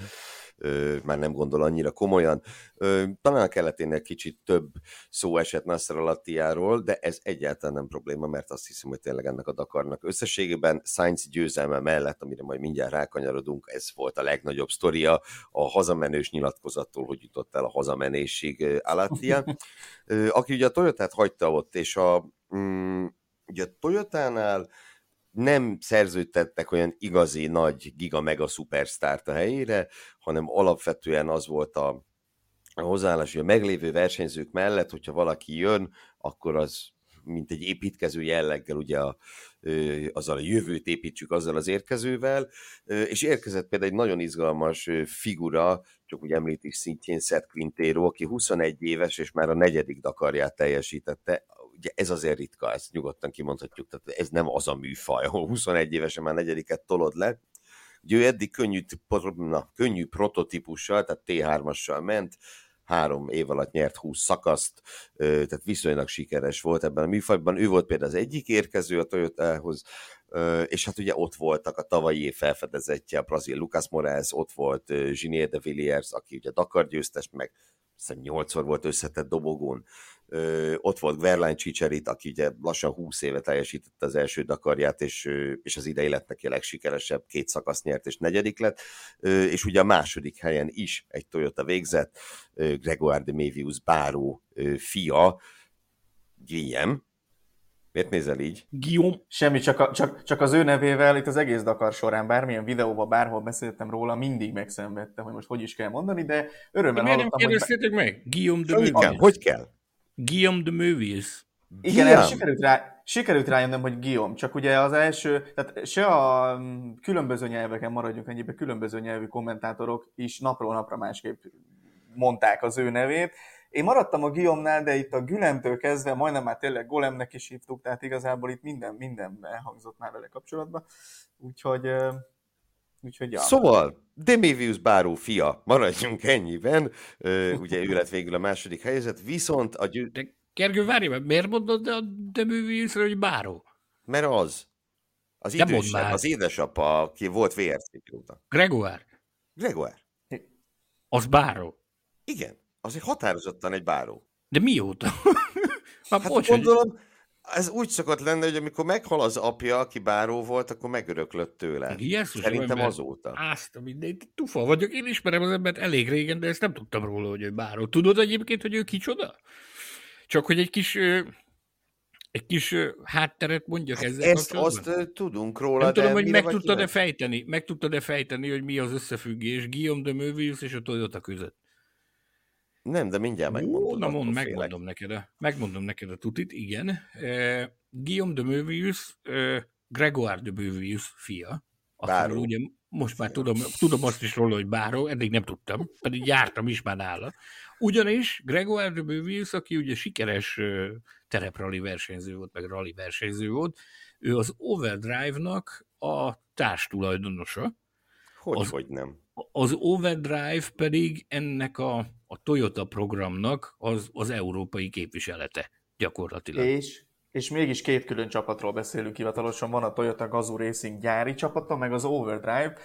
ö, már nem gondol annyira komolyan. Ö, talán a keleténél kicsit több szó esett Nasser Alattiáról, de ez egyáltalán nem probléma, mert azt hiszem, hogy tényleg ennek a Dakarnak összességében Sainz győzelme mellett, amire majd mindjárt rákanyarodunk, ez volt a legnagyobb sztoria a hazamenős nyilatkozattól, hogy jutott el a hazamenésig Alattia, aki ugye a Toyotát hagyta ott, és a, mm, ugye a Toyotánál nem szerződtettek olyan igazi nagy giga mega szupersztárt a helyére, hanem alapvetően az volt a, a hozzáállás, hogy a meglévő versenyzők mellett, hogyha valaki jön, akkor az mint egy építkező jelleggel, ugye a, azzal a jövőt építsük azzal az érkezővel, és érkezett például egy nagyon izgalmas figura, csak úgy említés szintjén Seth Quintero, aki 21 éves, és már a negyedik Dakarját teljesítette, ugye ez azért ritka, ezt nyugodtan kimondhatjuk, tehát ez nem az a műfaj, ahol 21 évesen már negyediket tolod le. Ugye ő eddig könnyű, na, könnyű prototípussal, tehát T3-assal ment, három év alatt nyert 20 szakaszt, tehát viszonylag sikeres volt ebben a műfajban. Ő volt például az egyik érkező a Toyotához, és hát ugye ott voltak a tavalyi év felfedezetje, a brazil Lucas Moraes, ott volt Ginier de Villiers, aki ugye Dakar győztes, meg szerintem nyolcszor volt összetett dobogón, ott volt Verline Csicserit, aki ugye lassan 20 éve teljesítette az első Dakarját, és, és az idei lett neki a legsikeresebb, két szakasz nyert, és negyedik lett, és ugye a második helyen is egy Toyota végzett, Gregoire de Mévius Báró fia, Guillem, Miért nézel így? Guillaume. Semmi, csak, a, csak, csak az ő nevével itt az egész Dakar során, bármilyen videóban, bárhol beszéltem róla, mindig megszenvedtem, hogy most hogy is kell mondani, de örömmel de hallottam, nem kérdeztétek hogy... meg? Guillaume de Mévius. Hogy kell? Guillaume de Movies. Igen, erre sikerült, rá, sikerült rájönnöm, hogy Guillaume, csak ugye az első, tehát se a mm, különböző nyelveken maradjunk ennyibe, különböző nyelvű kommentátorok is napról napra másképp mondták az ő nevét. Én maradtam a Guillaume-nál, de itt a Gülemtől kezdve majdnem már tényleg Golemnek is hívtuk, tehát igazából itt minden, minden elhangzott már vele kapcsolatban. Úgyhogy, úgyhogy ja. Szóval, Demivius Báró fia, maradjunk ennyiben, ugye ő lett végül a második helyzet, viszont a győ... De Gergő, várj meg, miért mondod a Demiviusra, hogy Báró? Mert az. Az De idősebb, az édesapa, aki volt VRC pilóta. Gregoire. Gregoire. Az Báró. Igen, az egy határozottan egy Báró. De mióta? hát, hát bocs, gondolom, ez úgy szokott lenni, hogy amikor meghal az apja, aki báró volt, akkor megöröklött tőle. Jézus, Szerintem ember, azóta. Azt, mindegy, tufa vagyok, én ismerem az embert elég régen, de ezt nem tudtam róla, hogy ő báró. Tudod egyébként, hogy ő kicsoda? Csak hogy egy kis egy kis hátteret mondjak hát ezzel Ezt azt tudunk róla, Nem tudom, hogy meg tudtad-e fejteni, meg tudtad-e fejteni, hogy mi az összefüggés Guillaume de Mövius és a Toyota között. Nem, de mindjárt megmondom. Na mond, megmondom neked, a, megmondom neked a tutit, igen. Uh, Guillaume de Mövius, uh, Gregoire de Mövius fia. Báró. Ugye most már tudom, tudom azt is róla, hogy Báró, eddig nem tudtam, pedig jártam is már nála. Ugyanis Gregoire de Mövius, aki ugye sikeres uh, tereprali versenyző volt, meg rally versenyző volt, ő az Overdrive-nak a társtulajdonosa. Hogy, az, hogy nem? Az Overdrive pedig ennek a a Toyota programnak az, az európai képviselete gyakorlatilag. És, és mégis két külön csapatról beszélünk hivatalosan. Van a Toyota Gazoo Racing gyári csapata, meg az Overdrive,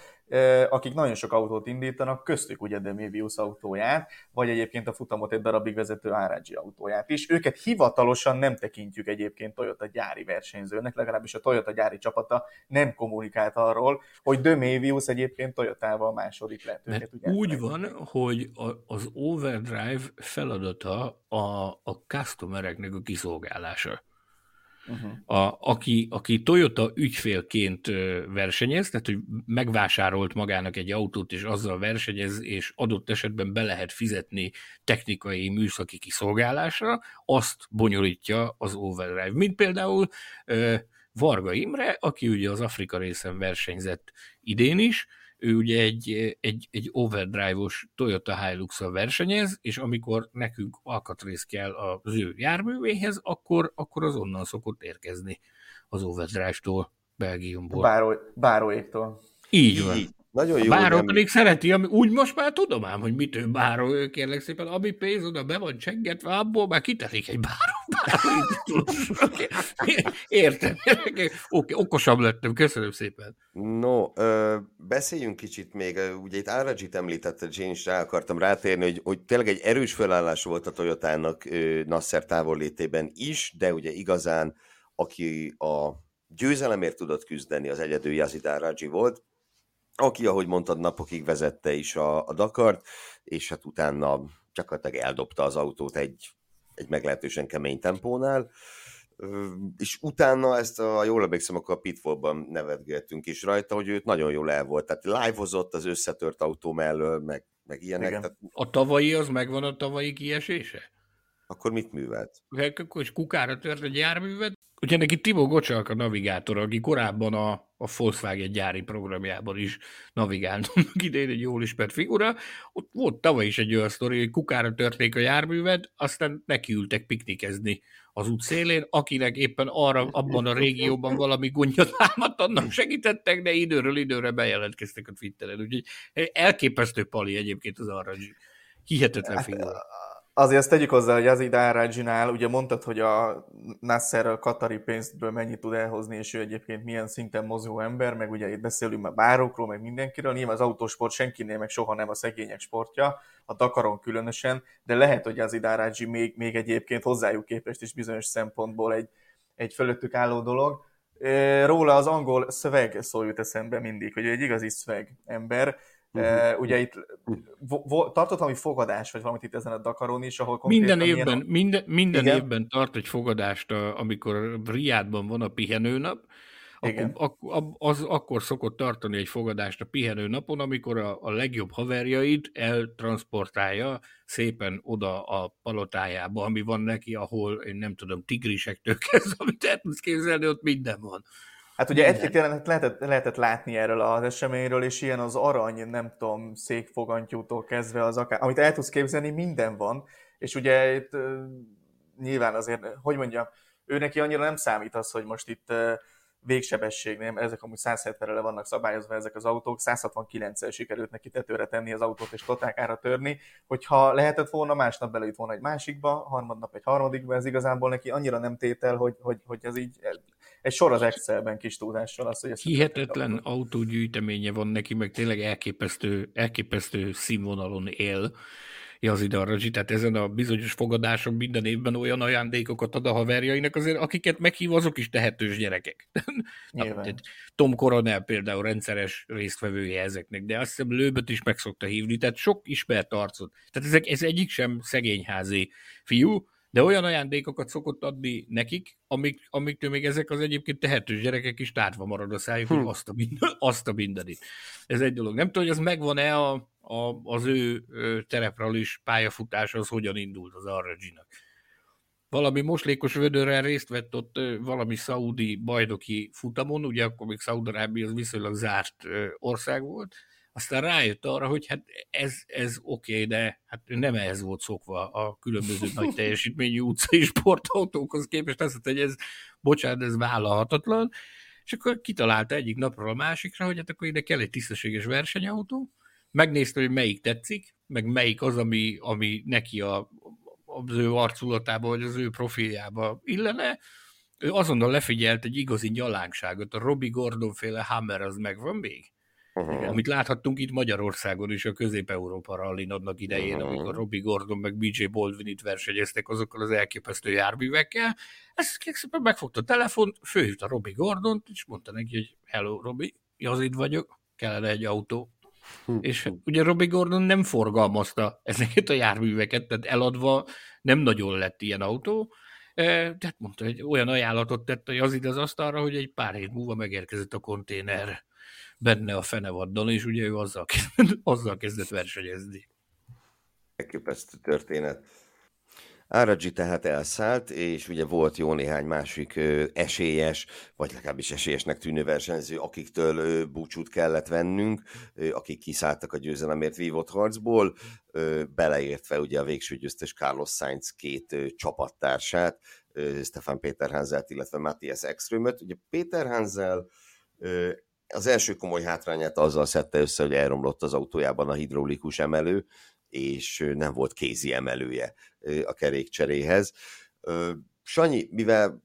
akik nagyon sok autót indítanak, köztük ugye Demivius autóját, vagy egyébként a futamot egy darabig vezető RG autóját is. Őket hivatalosan nem tekintjük egyébként Toyota gyári versenyzőnek, legalábbis a Toyota gyári csapata nem kommunikált arról, hogy Demivius egyébként Toyotával második lett. Őket, ugye úgy van, hogy az Overdrive feladata a, a customereknek a kiszolgálása. Uh-huh. A, aki, aki Toyota ügyfélként versenyez, tehát hogy megvásárolt magának egy autót, és azzal versenyez, és adott esetben be lehet fizetni technikai műszaki kiszolgálásra, azt bonyolítja az Overdrive. Mint például Varga Imre, aki ugye az Afrika részen versenyzett idén is, ő ugye egy, egy, egy overdrive-os Toyota hilux versenyez, és amikor nekünk alkatrész kell az ő járművéhez, akkor, akkor az onnan szokott érkezni az overdrive-tól, Belgiumból. Báró, báróéktól. Így van. Így. Nagyon jó. Báró nem... pedig szereti, ami, úgy most már tudom ám, hogy mit ő báró, ő kérlek szépen, ami pénz oda be van csengetve, abból már kitelik egy báró. báró. Értem. Oké, okay, okosabb lettem, köszönöm szépen. No, ö, beszéljünk kicsit még, ugye itt Áradzsit említette, én is rá akartam rátérni, hogy, hogy tényleg egy erős felállás volt a Toyotának Nasser távollétében is, de ugye igazán, aki a győzelemért tudott küzdeni, az egyedül Yazid Árádzsi volt, aki, ahogy mondtad, napokig vezette is a, a Dakart, és hát utána gyakorlatilag eldobta az autót egy, egy meglehetősen kemény tempónál, és utána ezt, a, jól emlékszem, akkor a Pitfallban nevetgettünk is rajta, hogy őt nagyon jól el volt. Tehát live-ozott az összetört autó mellől, meg, meg ilyenek. Tehát... A tavalyi az megvan a tavalyi kiesése? Akkor mit művelt? Akkor is kukára tört egy járművet, Ugye neki Timo Gocsak a navigátor, aki korábban a, a Volkswagen gyári programjában is navigált idén egy jól ismert figura. Ott volt tavaly is egy olyan sztori, hogy kukára törték a járművet, aztán nekiültek piknikezni az út szélén, akinek éppen arra, abban a régióban valami gondja támadt, annak segítettek, de időről időre bejelentkeztek a Twitteren. Úgyhogy elképesztő pali egyébként az arra, hihetetlen hát, figura. Azért azt tegyük hozzá, hogy az Arajinál, ugye mondtad, hogy a Nasser a katari pénzből mennyit tud elhozni, és ő egyébként milyen szinten mozgó ember, meg ugye itt beszélünk már bárokról, meg mindenkiről, nyilván az autósport senkinél meg soha nem a szegények sportja, a Dakaron különösen, de lehet, hogy az Idárágyi még, még egyébként hozzájuk képest is bizonyos szempontból egy, egy fölöttük álló dolog. Róla az angol szöveg szól jut eszembe mindig, hogy egy igazi szöveg ember, Uh-huh. Uh, ugye itt vo- vo- tartott valami fogadás, vagy valamit itt ezen a Dakaron is, ahol Minden évben, a... minden, minden évben tart egy fogadást, amikor Riádban van a pihenőnap, Igen. Akkor, ak- az akkor szokott tartani egy fogadást a pihenő napon, amikor a, a legjobb haverjait eltransportálja szépen oda a palotájába, ami van neki, ahol én nem tudom, tigrisektől kezdve, amit el tudsz képzelni, ott minden van. Hát ugye egy-két jelenet lehetett, lehetett látni erről az eseményről, és ilyen az arany, nem tudom, székfogantyútól kezdve az akár, amit el tudsz képzelni, minden van, és ugye itt nyilván azért, hogy mondjam, ő neki annyira nem számít az, hogy most itt uh, végsebességnél, ezek amúgy 170-re le vannak szabályozva ezek az autók, 169-el sikerült neki tetőre tenni az autót és totákára törni, hogyha lehetett volna, másnap belőtt volna egy másikba, harmadnap egy harmadikba, ez igazából neki annyira nem tétel, hogy, hogy, hogy ez így egy sor az Excelben kis tudással. Az, hogy Hihetetlen autógyűjteménye van neki, meg tényleg elképesztő, elképesztő színvonalon él Yazid Arrazsi, tehát ezen a bizonyos fogadáson minden évben olyan ajándékokat ad a haverjainak, azért akiket meghív, azok is tehetős gyerekek. Tom Coronel például rendszeres résztvevője ezeknek, de azt hiszem Lőböt is meg szokta hívni, tehát sok ismert arcot. Tehát ezek, ez egyik sem szegényházi fiú, de olyan ajándékokat szokott adni nekik, amik, amiktől még ezek az egyébként tehetős gyerekek is tárva marad a szájuk, hm. hogy azt a, minden, azt a mindenit. Ez egy dolog. Nem tudom, hogy az megvan-e a, a, az ő is pályafutás, az hogyan indult az Arraginak. Valami moslékos vödörrel részt vett ott valami szaudi bajnoki futamon, ugye akkor még Szaudarábia az viszonylag zárt ország volt, aztán rájött arra, hogy hát ez, ez oké, okay, de hát nem ehhez volt szokva a különböző nagy teljesítményű utcai sportautókhoz képest, azt mondta, hogy ez, bocsánat, ez vállalhatatlan, és akkor kitalálta egyik napról a másikra, hogy hát akkor ide kell egy tisztességes versenyautó, megnézte, hogy melyik tetszik, meg melyik az, ami, ami neki a, az ő arculatába, vagy az ő profiljába illene, ő azonnal lefigyelt egy igazi nyalánkságot, a Robbie Gordon féle Hammer az megvan még? Uh-huh. Amit láthattunk itt Magyarországon is a Közép-Európa rallin annak idején, uh-huh. amikor Robbie Gordon meg BJ Baldwin itt versenyeztek azokkal az elképesztő járművekkel. Ezt szépen megfogta a telefon, főhívta Robbie Gordon, és mondta neki, hogy hello Robbie, az itt vagyok, kellene egy autó. Uh-huh. És ugye Robbie Gordon nem forgalmazta ezeket a járműveket, tehát eladva nem nagyon lett ilyen autó, tehát mondta, hogy olyan ajánlatot tett a Jazid az asztalra, hogy egy pár hét múlva megérkezett a konténer benne a fenevaddal, és ugye ő azzal, azzal kezdett versenyezni. Elképesztő történet. Áragy tehát elszállt, és ugye volt jó néhány másik esélyes, vagy legalábbis esélyesnek tűnő versenyző, akiktől ö, búcsút kellett vennünk, akik kiszálltak a győzelemért vívott harcból, beleértve ugye a végső győztes Carlos Sainz két csapattársát, ö, Stefan Péter illetve Matthias Ekströmöt. Ugye Péter Hanzel ö, az első komoly hátrányát azzal szedte össze, hogy elromlott az autójában a hidraulikus emelő, és nem volt kézi emelője a kerékcseréhez. Sanyi, mivel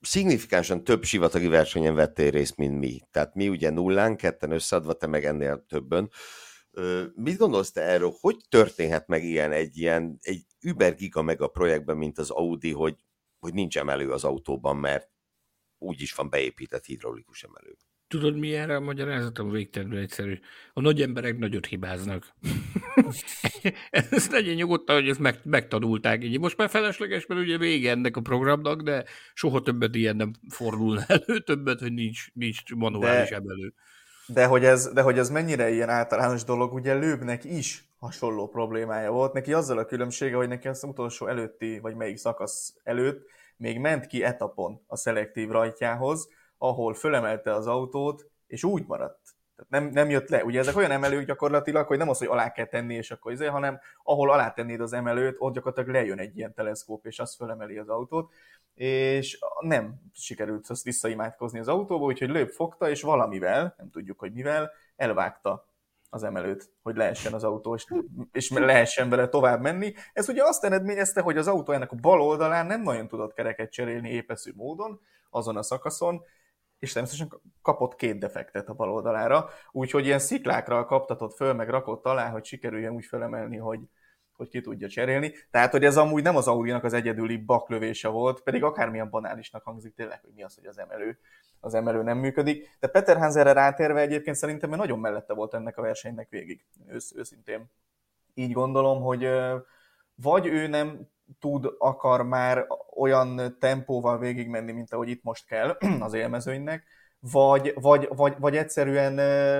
szignifikánsan több sivatagi versenyen vettél részt, mint mi. Tehát mi ugye nullán, ketten összeadva, te meg ennél többen. Mit gondolsz te erről? Hogy történhet meg ilyen egy ilyen egy Uber Giga meg a projektben, mint az Audi, hogy, hogy nincs emelő az autóban, mert úgy is van beépített hidraulikus emelő? Tudod, mi erre a magyarázatom végtelenül egyszerű? A nagy emberek nagyot hibáznak. ez legyen nyugodtan, hogy ezt meg, megtanulták. Így most már felesleges, mert ugye vége ennek a programnak, de soha többet ilyen nem fordul elő, többet, hogy nincs, nincs manuális de, emelő. De hogy, ez, de hogy ez mennyire ilyen általános dolog, ugye Lőbnek is hasonló problémája volt. Neki azzal a különbsége, hogy neki az utolsó előtti, vagy melyik szakasz előtt még ment ki etapon a szelektív rajtjához, ahol fölemelte az autót, és úgy maradt. Tehát nem, nem jött le. Ugye ezek olyan emelők gyakorlatilag, hogy nem az, hogy alá kell tenni, és akkor izé, hanem ahol alá tennéd az emelőt, ott gyakorlatilag lejön egy ilyen teleszkóp, és az fölemeli az autót, és nem sikerült azt visszaimádkozni az autóba, úgyhogy lőbb fogta, és valamivel, nem tudjuk, hogy mivel, elvágta az emelőt, hogy lehessen az autó, és, és lehessen vele tovább menni. Ez ugye azt eredményezte, hogy az autó ennek a bal oldalán nem nagyon tudott kereket cserélni épeszű módon, azon a szakaszon, és természetesen kapott két defektet a bal oldalára, úgyhogy ilyen sziklákra kaptatott föl, meg rakott alá, hogy sikerüljen úgy felemelni, hogy, hogy ki tudja cserélni. Tehát, hogy ez amúgy nem az Audi-nak az egyedüli baklövése volt, pedig akármilyen banálisnak hangzik tényleg, hogy mi az, hogy az emelő, az emelő nem működik. De Peter Hanserre rátérve egyébként szerintem nagyon mellette volt ennek a versenynek végig, ősz, őszintén. Így gondolom, hogy vagy ő nem tud, akar már olyan tempóval végigmenni, mint ahogy itt most kell az élmezőnynek, vagy, vagy, vagy, vagy egyszerűen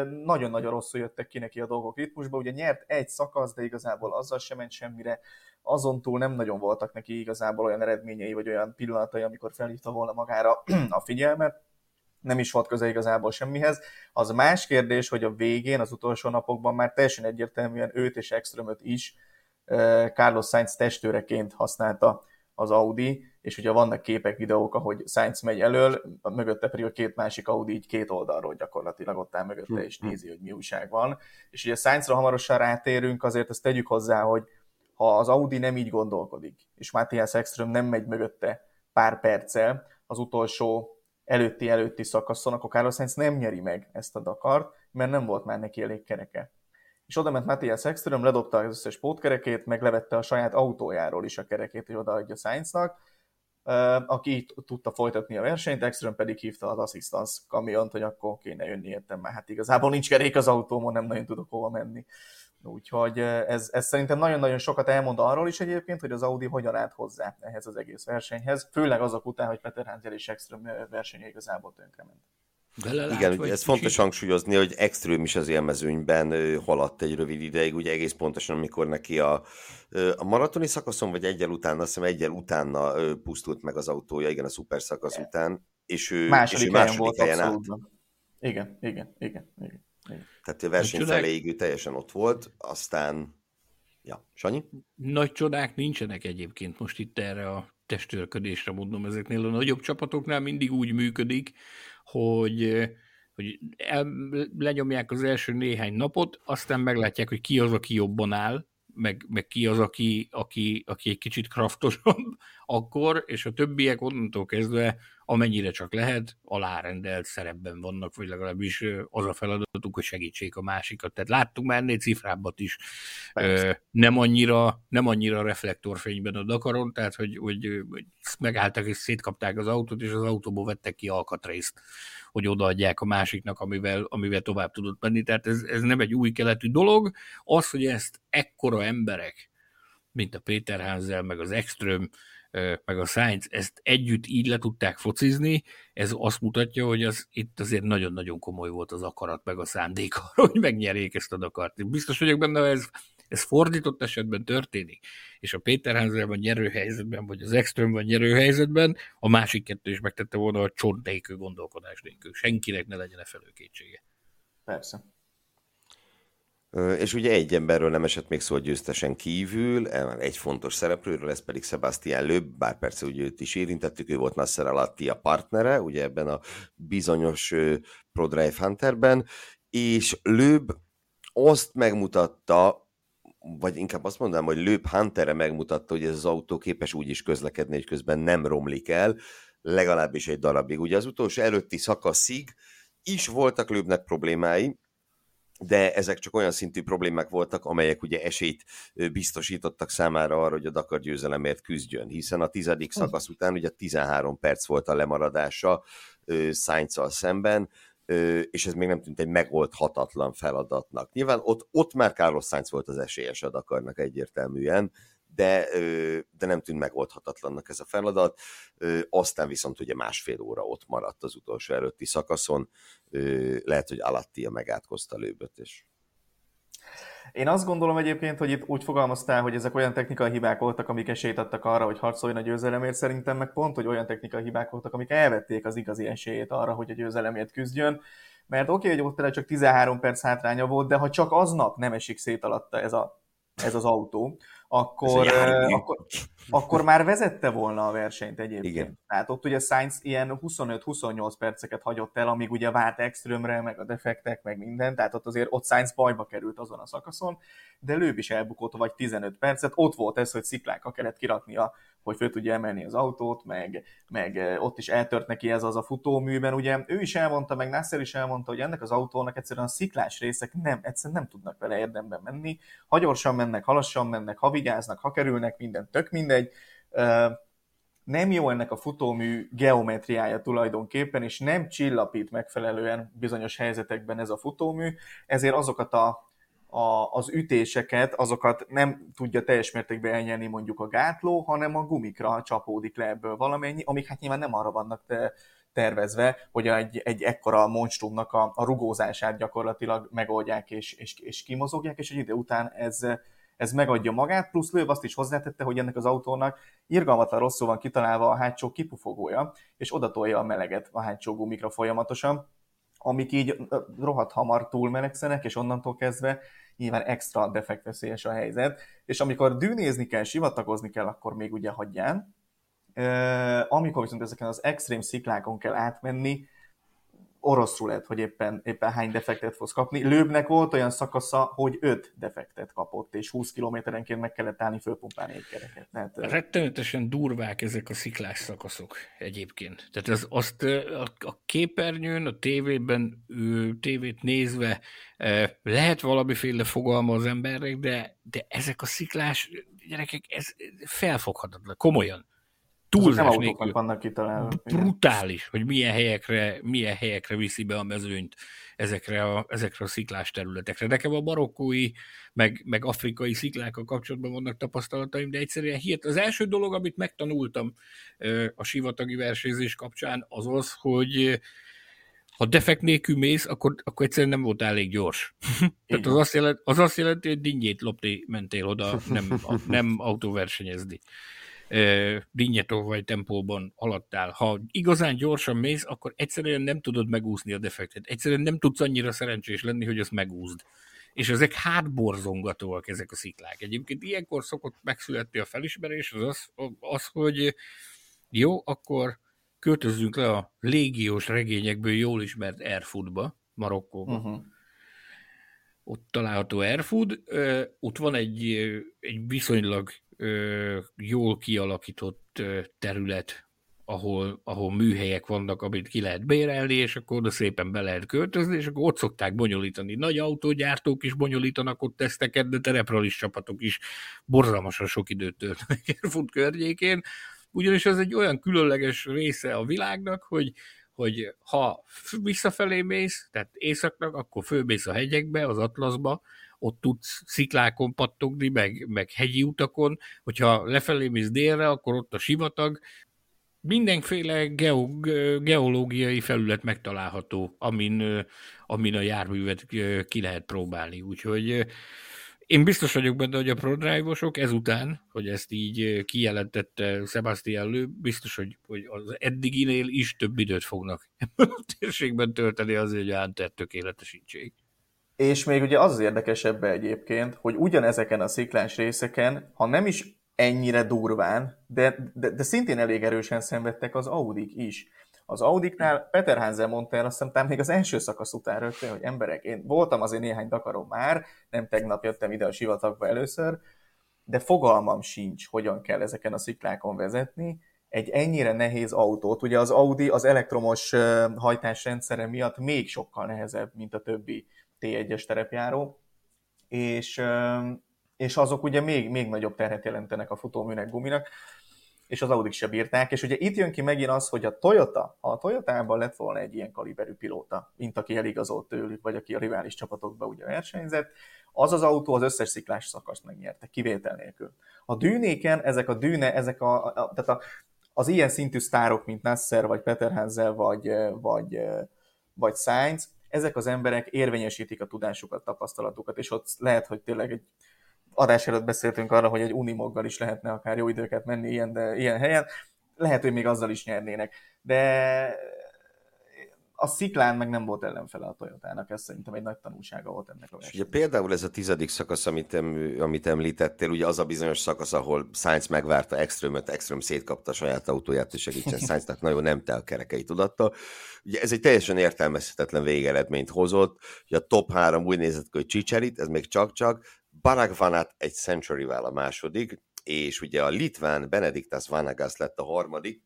nagyon-nagyon rosszul jöttek ki neki a dolgok ritmusba. Ugye nyert egy szakasz, de igazából azzal sem ment semmire. Azon túl nem nagyon voltak neki igazából olyan eredményei, vagy olyan pillanatai, amikor felhívta volna magára a figyelmet. Nem is volt köze igazából semmihez. Az más kérdés, hogy a végén, az utolsó napokban már teljesen egyértelműen őt és Extremöt is Carlos Sainz testőreként használta az Audi, és ugye vannak képek, videók, ahogy Sainz megy elől, mögötte pedig a két másik Audi így két oldalról gyakorlatilag ott áll mögötte, és hm, hm. nézi, hogy mi újság van. És ugye Sainzra hamarosan rátérünk, azért ezt tegyük hozzá, hogy ha az Audi nem így gondolkodik, és Matthias Ekström nem megy mögötte pár perccel az utolsó előtti-előtti szakaszon, akkor Carlos Sainz nem nyeri meg ezt a Dakart, mert nem volt már neki elég kereke és oda ment Matthias Ekström, ledobta az összes pótkerekét, meg levette a saját autójáról is a kerekét, hogy odaadja Sainznak, aki így tudta folytatni a versenyt, Ekström pedig hívta az assistance kamiont, hogy akkor kéne jönni értem, mert hát igazából nincs kerék az autómon, nem nagyon tudok hova menni. Úgyhogy ez, ez szerintem nagyon-nagyon sokat elmond arról is egyébként, hogy az Audi hogyan állt hozzá ehhez az egész versenyhez, főleg azok után, hogy Peter Hansel és Ekström versenye igazából tönkrement. Belelát, Igen, ugye ez fontos hangsúlyozni, hogy extrém is az élmezőnyben haladt egy rövid ideig, ugye egész pontosan, amikor neki a, a maratoni szakaszon, vagy egyel utána, azt hiszem egyel utána pusztult meg az autója, igen, a szuper szakasz igen. után, és ő második, és ő második volt helyen állt. Igen, igen, igen, igen. igen. Tehát a verseny feléig ő teljesen ott volt, aztán, ja, Sanyi? Nagy csodák nincsenek egyébként most itt erre a testőrködésre mondom, ezeknél a nagyobb csapatoknál mindig úgy működik, hogy, hogy el, lenyomják az első néhány napot, aztán meglátják, hogy ki az, aki jobban áll, meg, meg ki az, aki, aki, aki egy kicsit kraftosabb akkor, és a többiek onnantól kezdve amennyire csak lehet, alárendelt szerepben vannak, vagy legalábbis az a feladatuk, hogy segítsék a másikat. Tehát láttunk már ennél cifrábbat is, Persze. nem annyira, nem annyira reflektorfényben a Dakaron, tehát hogy, hogy, hogy megálltak és szétkapták az autót, és az autóból vettek ki alkatrészt hogy odaadják a másiknak, amivel, amivel tovább tudott menni. Tehát ez, ez nem egy új keletű dolog. Az, hogy ezt ekkora emberek, mint a Péter Hanzel, meg az Extrem, meg a Science, ezt együtt így le tudták focizni, ez azt mutatja, hogy az, itt azért nagyon-nagyon komoly volt az akarat, meg a szándék arra, hogy megnyerjék ezt a Dakart. Biztos vagyok benne, hogy ez, ez fordított esetben történik, és a Péter van nyerő helyzetben, vagy az van nyerő helyzetben, a másik kettő is megtette volna a csont nélkül, gondolkodás nélkül. Senkinek ne legyen e felőkétsége. Persze. És ugye egy emberről nem esett még szó a győztesen kívül, e, egy fontos szereplőről, ez pedig Sebastian Löb, bár persze ugye őt is érintettük, ő volt Nasser Alatti a partnere, ugye ebben a bizonyos ProDrive Hunterben, és Löb azt megmutatta, vagy inkább azt mondanám, hogy Löb Huntere megmutatta, hogy ez az autó képes úgy is közlekedni, hogy közben nem romlik el, legalábbis egy darabig. Ugye az utolsó előtti szakaszig is voltak Löbnek problémái, de ezek csak olyan szintű problémák voltak, amelyek ugye esélyt biztosítottak számára arra, hogy a Dakar győzelemért küzdjön, hiszen a tizedik szakasz után ugye 13 perc volt a lemaradása sainz szemben, és ez még nem tűnt egy megoldhatatlan feladatnak. Nyilván ott, ott már Carlos Sainz volt az esélyes a egyértelműen, de, de nem tűnt megoldhatatlannak ez a feladat. Aztán viszont ugye másfél óra ott maradt az utolsó előtti szakaszon, lehet, hogy Alattia megátkozta lőböt, és én azt gondolom egyébként, hogy itt úgy fogalmaztál, hogy ezek olyan technikai hibák voltak, amik esélyt adtak arra, hogy harcoljon a győzelemért. Szerintem meg pont, hogy olyan technikai hibák voltak, amik elvették az igazi esélyét arra, hogy a győzelemért küzdjön. Mert oké, okay, hogy ott csak 13 perc hátránya volt, de ha csak aznap nem esik szét alatta ez, a, ez az autó, akkor, akkor, akkor már vezette volna a versenyt egyébként. Igen. Tehát ott ugye Sainz ilyen 25-28 perceket hagyott el, amíg ugye várt extremre, meg a defektek, meg minden, tehát ott azért ott Sainz bajba került azon a szakaszon, de Lőb is elbukott vagy 15 percet, ott volt ez, hogy sziklákkal kellett kiraknia hogy föl tudja emelni az autót, meg, meg ott is eltört neki ez az a futóműben. Ugye ő is elmondta, meg Nasser is elmondta, hogy ennek az autónak egyszerűen a sziklás részek nem, egyszerűen nem tudnak vele érdemben menni. Ha gyorsan mennek, ha lassan mennek, ha vigyáznak, ha kerülnek, minden tök mindegy. Nem jó ennek a futómű geometriája tulajdonképpen, és nem csillapít megfelelően bizonyos helyzetekben ez a futómű, ezért azokat a a, az ütéseket, azokat nem tudja teljes mértékben elnyelni mondjuk a gátló, hanem a gumikra csapódik le ebből valamennyi, amik hát nyilván nem arra vannak te, tervezve, hogy egy, egy ekkora monstrumnak a, a rugózását gyakorlatilag megoldják és, és, és kimozogják, és egy idő után ez, ez megadja magát, plusz Lőv azt is hozzátette, hogy ennek az autónak irgalmatlan rosszul van kitalálva a hátsó kipufogója, és odatolja a meleget a hátsó gumikra folyamatosan, amik így rohadt hamar túlmelegszenek, és onnantól kezdve nyilván extra defektveszélyes a helyzet, és amikor dűnézni kell, sivatagozni kell, akkor még ugye hagyján. Amikor viszont ezeken az extrém sziklákon kell átmenni, orosz rulett, hogy éppen, éppen hány defektet fogsz kapni. Lőbnek volt olyan szakasza, hogy 5 defektet kapott, és 20 kilométerenként meg kellett állni fölpumpálni egy kereket. Tehát, Rettenetesen durvák ezek a sziklás szakaszok egyébként. Tehát az, azt a, képernyőn, a tévében, tévét nézve lehet valamiféle fogalma az emberek, de, de ezek a sziklás gyerekek, ez felfoghatatlan, komolyan túlzás nélkül. vannak kitalálva. Brutális, hogy milyen helyekre, milyen helyekre viszi be a mezőnyt ezekre a, ezekre a sziklás területekre. Nekem a marokkói, meg, meg afrikai sziklákkal kapcsolatban vannak tapasztalataim, de egyszerűen hihet. Az első dolog, amit megtanultam a sivatagi versenyzés kapcsán, az az, hogy ha defekt nélkül mész, akkor, akkor egyszerűen nem volt elég gyors. Tehát az azt, jelent, az azt jelenti, hogy dinnyét lopni mentél oda, nem, nem autóversenyezni. Rinyetó vagy tempóban haladtál. Ha igazán gyorsan mész, akkor egyszerűen nem tudod megúszni a defektet. Egyszerűen nem tudsz annyira szerencsés lenni, hogy azt megúzd. És ezek hátborzongatóak ezek a sziklák. Egyébként ilyenkor szokott megszületni a felismerés, az az, az hogy jó, akkor költözzünk le a légiós regényekből jól ismert Airfoodba, Marokkóba. Uh-huh. Ott található Airfood, ott van egy, egy viszonylag jól kialakított terület ahol, ahol műhelyek vannak, amit ki lehet bérelni, és akkor oda szépen be lehet költözni, és akkor ott szokták bonyolítani. Nagy autógyártók is bonyolítanak ott teszteket, de terepralis csapatok is borzalmasan sok időt töltenek Erfurt környékén, ugyanis ez egy olyan különleges része a világnak, hogy hogy ha visszafelé mész, tehát északnak, akkor fölmész a hegyekbe, az Atlaszba, ott tudsz sziklákon pattogni, meg, meg hegyi utakon, hogyha lefelé mész délre, akkor ott a sivatag, mindenféle geo, geológiai felület megtalálható, amin, amin a járművet ki lehet próbálni. Úgyhogy én biztos vagyok benne, hogy a ProDrive-osok ezután, hogy ezt így kijelentette Sebastian Lő, biztos, hogy, hogy az eddiginél is több időt fognak a térségben tölteni azért, hogy a Hunter tökéletesítsék. És még ugye az az érdekesebb egyébként, hogy ugyanezeken a sziklás részeken, ha nem is ennyire durván, de, de, de szintén elég erősen szenvedtek az Audik is. Az Audiknál Peter Hansel mondta el, azt hiszem, még az első szakasz után rögtön, hogy emberek, én voltam azért néhány Dakaron már, nem tegnap jöttem ide a sivatagba először, de fogalmam sincs, hogyan kell ezeken a sziklákon vezetni, egy ennyire nehéz autót. Ugye az Audi az elektromos hajtásrendszere miatt még sokkal nehezebb, mint a többi T1-es terepjáró, és, és azok ugye még, még nagyobb terhet jelentenek a futóműnek, guminak, és az Audi se bírták, és ugye itt jön ki megint az, hogy a Toyota, ha a Toyotában lett volna egy ilyen kaliberű pilóta, mint aki eligazolt tőlük, vagy aki a rivális csapatokba ugye versenyzett, az az autó az összes sziklás szakaszt megnyerte, kivétel nélkül. A dűnéken ezek a dűne, ezek a, a tehát a, az ilyen szintű sztárok, mint Nasser, vagy Peter Hansel, vagy, vagy, vagy Sainz, ezek az emberek érvényesítik a tudásukat, tapasztalatukat, és ott lehet, hogy tényleg egy adás előtt beszéltünk arra, hogy egy unimoggal is lehetne akár jó időket menni ilyen, de, ilyen helyen, lehet, hogy még azzal is nyernének. De a sziklán meg nem volt ellenfele a Toyotának, ez szerintem egy nagy tanulsága volt ennek a versenynek. Ugye például ez a tizedik szakasz, amit, em, amit említettél, ugye az a bizonyos szakasz, ahol Sainz megvárta Extrömöt, Extröm szétkapta a saját autóját, és segítsen Sainznak nagyon nem te a kerekei tudatta. Ugye ez egy teljesen értelmezhetetlen végeredményt hozott, ugye a top három úgy nézett hogy Csicserit, ez még csak-csak, Barak Vanat egy century a második, és ugye a litván Benediktas Vanagas lett a harmadik,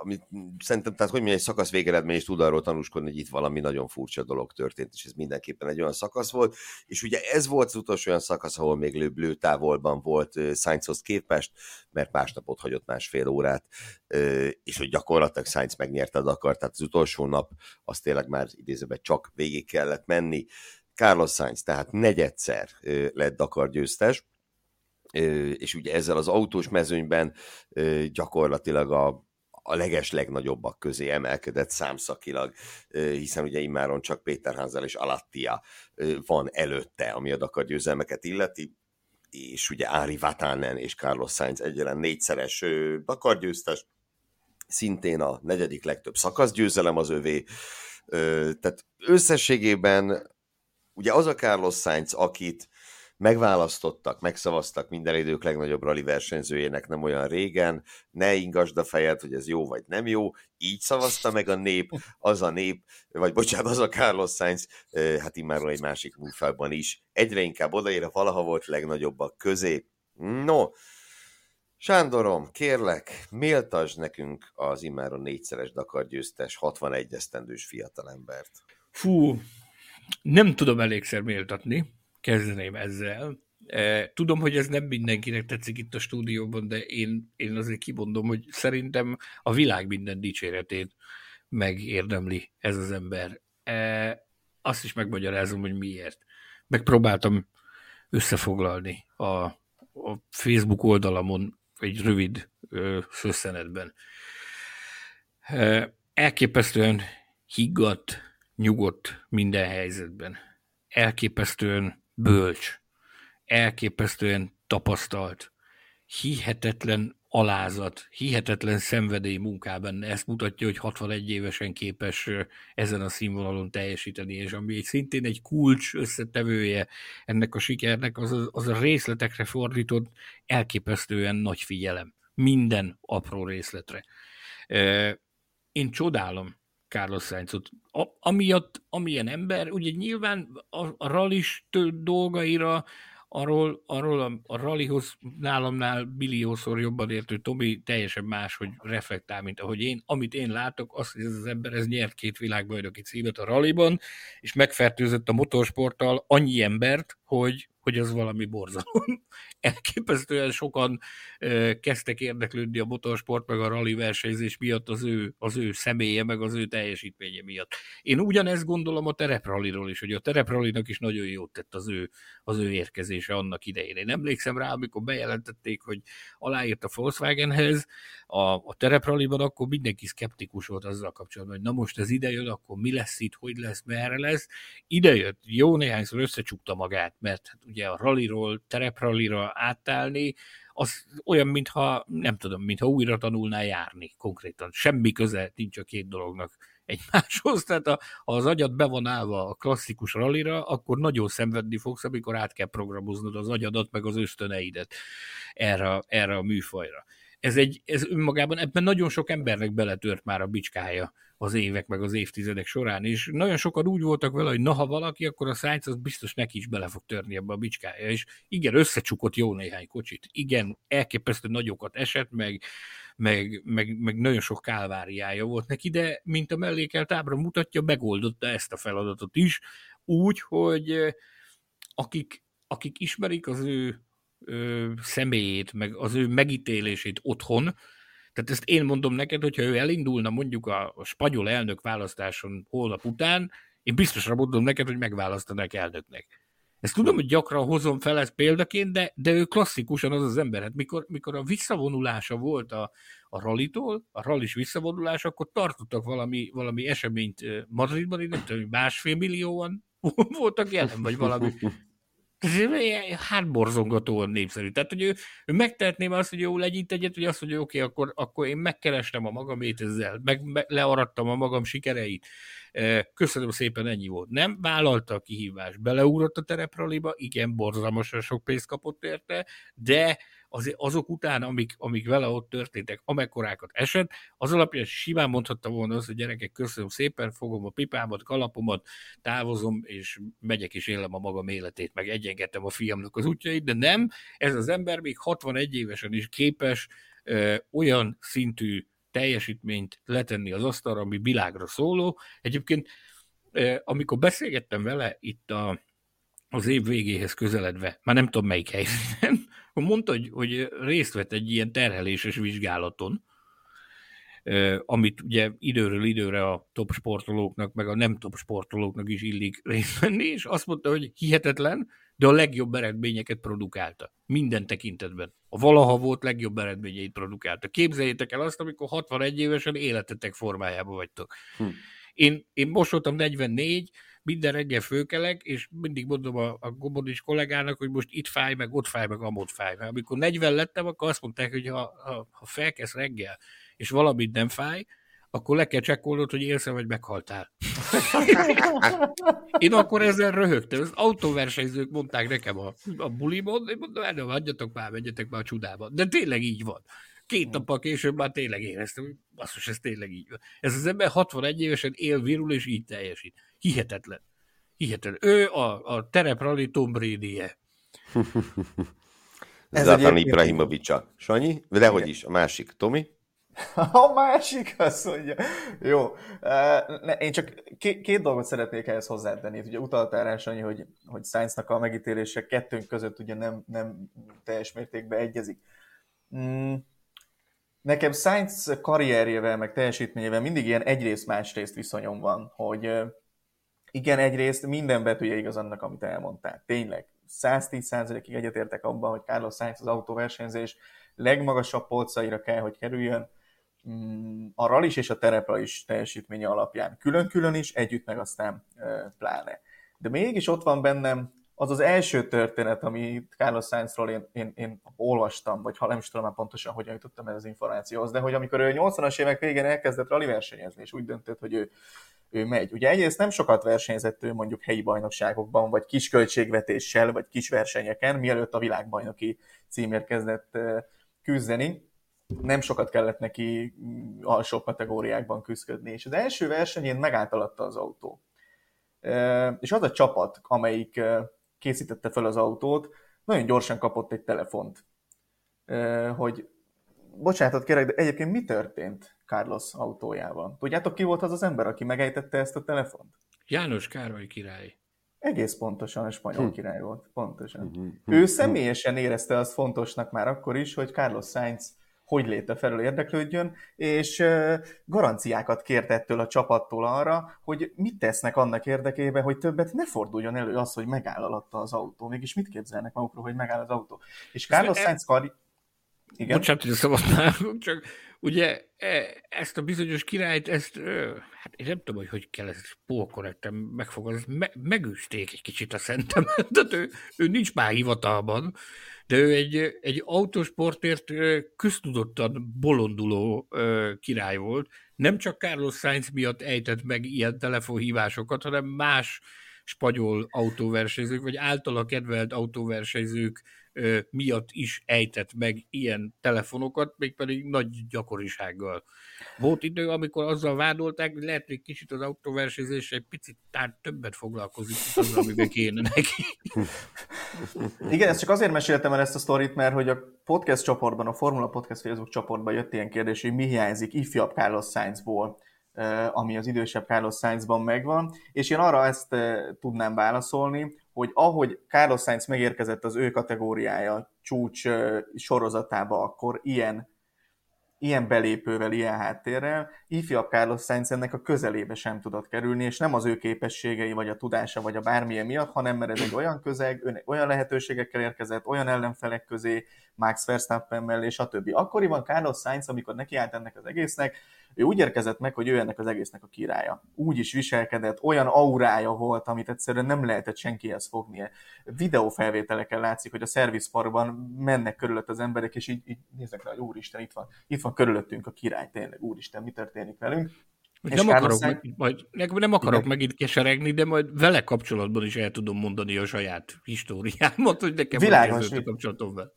amit szerintem, tehát hogy mondjam, egy szakasz végeredmény is tud arról tanúskodni, hogy itt valami nagyon furcsa dolog történt, és ez mindenképpen egy olyan szakasz volt, és ugye ez volt az utolsó olyan szakasz, ahol még lő távolban volt Sainzhoz képest, mert másnap ott hagyott másfél órát, és hogy gyakorlatilag Sainz megnyerte a Dakar, tehát az utolsó nap az tényleg már idézőben csak végig kellett menni. Carlos Sainz, tehát negyedszer lett Dakar győztes, és ugye ezzel az autós mezőnyben gyakorlatilag a a leges legnagyobbak közé emelkedett számszakilag, hiszen ugye immáron csak Péter Hansel és Alattia van előtte, ami a Dakar győzelmeket illeti, és ugye Ári Vatanen és Carlos Sainz egyelen négyszeres Dakar győztes, szintén a negyedik legtöbb szakaszgyőzelem az övé, tehát összességében ugye az a Carlos Sainz, akit megválasztottak, megszavaztak minden idők legnagyobb rally versenyzőjének nem olyan régen, ne ingasd a fejed, hogy ez jó vagy nem jó, így szavazta meg a nép, az a nép, vagy bocsánat, az a Carlos Sainz, hát immáron egy másik műfajban is, egyre inkább odaér a valaha volt legnagyobbak közé. No, Sándorom, kérlek, méltasd nekünk az immáron négyszeres Dakar győztes 61 esztendős fiatalembert. Fú, nem tudom elégszer méltatni, kezdeném ezzel. E, tudom, hogy ez nem mindenkinek tetszik itt a stúdióban, de én, én azért kimondom, hogy szerintem a világ minden dicséretét megérdemli ez az ember. E, azt is megmagyarázom, hogy miért. Megpróbáltam összefoglalni a, a Facebook oldalamon egy rövid szösszenetben. E, elképesztően higgadt, nyugodt minden helyzetben. Elképesztően bölcs, elképesztően tapasztalt, hihetetlen alázat, hihetetlen szenvedély munkában. Ezt mutatja, hogy 61 évesen képes ezen a színvonalon teljesíteni, és ami egy szintén egy kulcs összetevője ennek a sikernek, az a, az a részletekre fordított elképesztően nagy figyelem. Minden apró részletre. Én csodálom Carlos Sainzot. amiatt, amilyen ember, ugye nyilván a, a rallis dolgaira arról, arról a, a rallyhoz nálamnál billiószor jobban értő Tomi teljesen más, hogy reflektál, mint ahogy én. Amit én látok, az, hogy ez az ember ez nyert két világbajnoki címet a rallyban, és megfertőzött a motorsporttal annyi embert, hogy, hogy az valami borzalom. Elképesztően sokan kezdtek érdeklődni a motorsport meg a rally versenyzés miatt az ő, az ő személye meg az ő teljesítménye miatt. Én ugyanezt gondolom a terepralliról is, hogy a tereprallinak is nagyon jót tett az ő, az ő érkezése annak idején. Én emlékszem rá, amikor bejelentették, hogy aláírt a Volkswagenhez, a, a terepralliban akkor mindenki szkeptikus volt azzal kapcsolatban, hogy na most ez ide akkor mi lesz itt, hogy lesz, merre lesz. Ide jött, jó néhányszor összecsukta magát, mert hát ugye a ralliról, tereprallira átállni, az olyan, mintha, nem tudom, mintha újra tanulná járni konkrétan. Semmi köze nincs a két dolognak egymáshoz, tehát ha az agyad be a klasszikus rallira, akkor nagyon szenvedni fogsz, amikor át kell programoznod az agyadat, meg az ösztöneidet erre, erre a műfajra. Ez, egy, ez önmagában, ebben nagyon sok embernek beletört már a bicskája az évek, meg az évtizedek során, és nagyon sokan úgy voltak vele, hogy na, ha valaki, akkor a Sainz az biztos neki is bele fog törni ebbe a bicskája, és igen, összecsukott jó néhány kocsit, igen, elképesztő nagyokat esett, meg, meg, meg, meg nagyon sok kálváriája volt neki, de mint a mellékelt ábra mutatja, megoldotta ezt a feladatot is, úgy, hogy akik, akik ismerik az ő ö, személyét, meg az ő megítélését otthon, tehát ezt én mondom neked, hogyha ő elindulna mondjuk a, a spanyol elnök választáson holnap után, én biztosra mondom neked, hogy megválasztanak elnöknek. Ezt tudom, hogy gyakran hozom fel ezt példaként, de, de ő klasszikusan az az ember. Hát mikor, mikor a visszavonulása volt a, a rallitól, a rallis visszavonulás, akkor tartottak valami, valami eseményt Madridban, én nem tudom, másfél millióan voltak jelen, vagy valami hátborzongatóan népszerű. Tehát, hogy ő, ő megtehetném azt, hogy jó, legyint egyet, hogy azt mondja, oké, okay, akkor, akkor én megkerestem a magamét ezzel, meg, meg learadtam a magam sikereit. Köszönöm szépen, ennyi volt. Nem vállalta a kihívást, beleugrott a terepraliba, igen, borzalmasan sok pénzt kapott érte, de az, azok után, amik, amik vele ott történtek, amekkorákat esett, az alapján simán mondhatta volna azt, hogy gyerekek, köszönöm szépen, fogom a pipámat, kalapomat, távozom, és megyek és élem a magam életét, meg egyengetem a fiamnak az útjait, de nem, ez az ember még 61 évesen is képes ö, olyan szintű teljesítményt letenni az asztalra, ami világra szóló. Egyébként, amikor beszélgettem vele itt a, az év végéhez közeledve, már nem tudom melyik helyzetben, mondta, hogy, hogy részt vett egy ilyen terheléses vizsgálaton, amit ugye időről időre a top sportolóknak, meg a nem top sportolóknak is illik részt venni, és azt mondta, hogy hihetetlen, de a legjobb eredményeket produkálta. Minden tekintetben. A valaha volt legjobb eredményeit produkálta. Képzeljétek el azt, amikor 61 évesen életetek formájában vagytok. Hm. Én, én most voltam 44, minden reggel főkelek, és mindig mondom a, a gomodis kollégának, hogy most itt fáj, meg ott fáj, meg amott fáj. Mert amikor 40 lettem, akkor azt mondták, hogy ha, ha, ha felkezd reggel, és valamit nem fáj, akkor le kell csekkolnod, hogy élsz vagy meghaltál. Én akkor ezzel röhögtem. Az autóversenyzők mondták nekem a, a bulimon, én mondom, nem, hagyjatok már, menjetek már a csudába. De tényleg így van. Két nappal később már tényleg éreztem, hogy basszus, ez tényleg így van. Ez az ember 61 évesen él, virul, és így teljesít. Hihetetlen. Hihetetlen. Ő a, a tereprali Tom Brady-je. Zlatan Ibrahimovic-a. Sanyi? De hogy is, a másik. Tomi? A másik azt mondja. Jó. Én csak két dolgot szeretnék ehhez hozzátenni. Ugye utaltál rá, Sanyi, hogy, hogy Sainznak a megítélése kettőnk között ugye nem, nem teljes mértékben egyezik. Mm. Nekem Sainz karrierjével, meg teljesítményével mindig ilyen egyrészt másrészt viszonyom van, hogy igen, egyrészt minden betűje igaz annak, amit elmondtál. Tényleg, 110%-ig egyetértek abban, hogy Carlos Sainz az autóversenyzés legmagasabb polcaira kell, hogy kerüljön, a ralis és a terepra is teljesítménye alapján. Külön-külön is, együtt meg aztán pláne. De mégis ott van bennem az az első történet, ami Carlos Sainzról én, én, én olvastam, vagy ha nem is tudom már pontosan, hogyan jutottam ez az információhoz, de hogy amikor ő 80-as évek végén elkezdett rally versenyezni, és úgy döntött, hogy ő ő megy. Ugye egyrészt nem sokat versenyzett ő mondjuk helyi bajnokságokban, vagy kis költségvetéssel, vagy kis versenyeken, mielőtt a világbajnoki címért kezdett küzdeni. Nem sokat kellett neki mm, alsó kategóriákban küzdködni, és az első versenyén megállt alatta az autó. És az a csapat, amelyik készítette fel az autót, nagyon gyorsan kapott egy telefont, hogy bocsánatot kérek, de egyébként mi történt Carlos autójával? Tudjátok, ki volt az az ember, aki megejtette ezt a telefont? János Károly király. Egész pontosan a spanyol hm. király volt, pontosan. Hm, hm. Ő személyesen érezte azt fontosnak már akkor is, hogy Carlos Sainz hogy léte felől érdeklődjön, és garanciákat kért ettől a csapattól arra, hogy mit tesznek annak érdekében, hogy többet ne forduljon elő az, hogy megáll alatta az autó. Mégis mit képzelnek magukról, hogy megáll az autó? És Carlos Sainz kari... Igen? Bocsánat, hogy szabadnálok, csak ugye e, ezt a bizonyos királyt, ezt, hát én nem tudom, hogy hogy kell ezt pókorrekten megfogalmazni, me, megűzték egy kicsit a szentemet, tehát ő, ő nincs már hivatalban, de ő egy, egy autosportért köztudottan bolonduló király volt. Nem csak Carlos Sainz miatt ejtett meg ilyen telefonhívásokat, hanem más spanyol autóversenyzők, vagy általa kedvelt autóversenyzők miatt is ejtett meg ilyen telefonokat, mégpedig nagy gyakorisággal. Volt idő, amikor azzal vádolták, hogy lehet, hogy kicsit az autóversenyzés egy picit tár többet foglalkozik, mint azzal, amiben kéne neki. Igen, ezt csak azért meséltem el ezt a sztorit, mert hogy a podcast csoportban, a Formula Podcast Facebook csoportban jött ilyen kérdés, hogy mi hiányzik ifjabb Carlos Sainzból ami az idősebb Carlos Sainzban megvan, és én arra ezt tudnám válaszolni, hogy ahogy Carlos Sainz megérkezett az ő kategóriája csúcs sorozatába, akkor ilyen, ilyen belépővel, ilyen háttérrel, ifjabb Carlos Sainz ennek a közelébe sem tudott kerülni, és nem az ő képességei, vagy a tudása, vagy a bármilyen miatt, hanem mert ez egy olyan közeg, olyan lehetőségekkel érkezett, olyan ellenfelek közé, Max Verstappen mellé, stb. Akkoriban Carlos Sainz, amikor nekiállt ennek az egésznek, ő úgy érkezett meg, hogy ő ennek az egésznek a királya. Úgy is viselkedett, olyan aurája volt, amit egyszerűen nem lehetett senkihez fognia. Videófelvételeken látszik, hogy a szervizparkban mennek körülött az emberek, és így, így néznek rá, hogy úristen, itt van, itt van körülöttünk a király, tényleg, úristen, mi történik velünk. Nem akarok, Sainz... meg, majd, nem akarok Igen. megint keseregni, de majd vele kapcsolatban is el tudom mondani a saját históriámat, hogy nekem Világos, a kapcsolatom vele.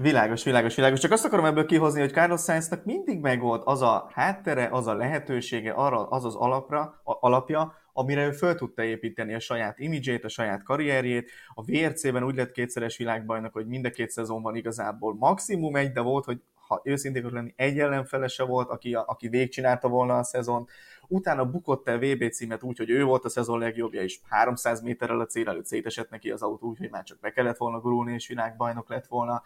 Világos, világos, világos. Csak azt akarom ebből kihozni, hogy Carlos Sainznak mindig megvolt az a háttere, az a lehetősége, arra, az az alapra, a, alapja, amire ő föl tudta építeni a saját imidzsét, a saját karrierjét. A VRC-ben úgy lett kétszeres világbajnok, hogy mind a két szezonban igazából maximum egy, de volt, hogy ha őszintén lenni, egy ellenfelese volt, aki, aki végigcsinálta volna a szezont. Utána bukott el VB címet úgy, hogy ő volt a szezon legjobbja, és 300 méterrel a cél előtt szétesett neki az autó, úgyhogy már csak be kellett volna gurulni, és világbajnok lett volna.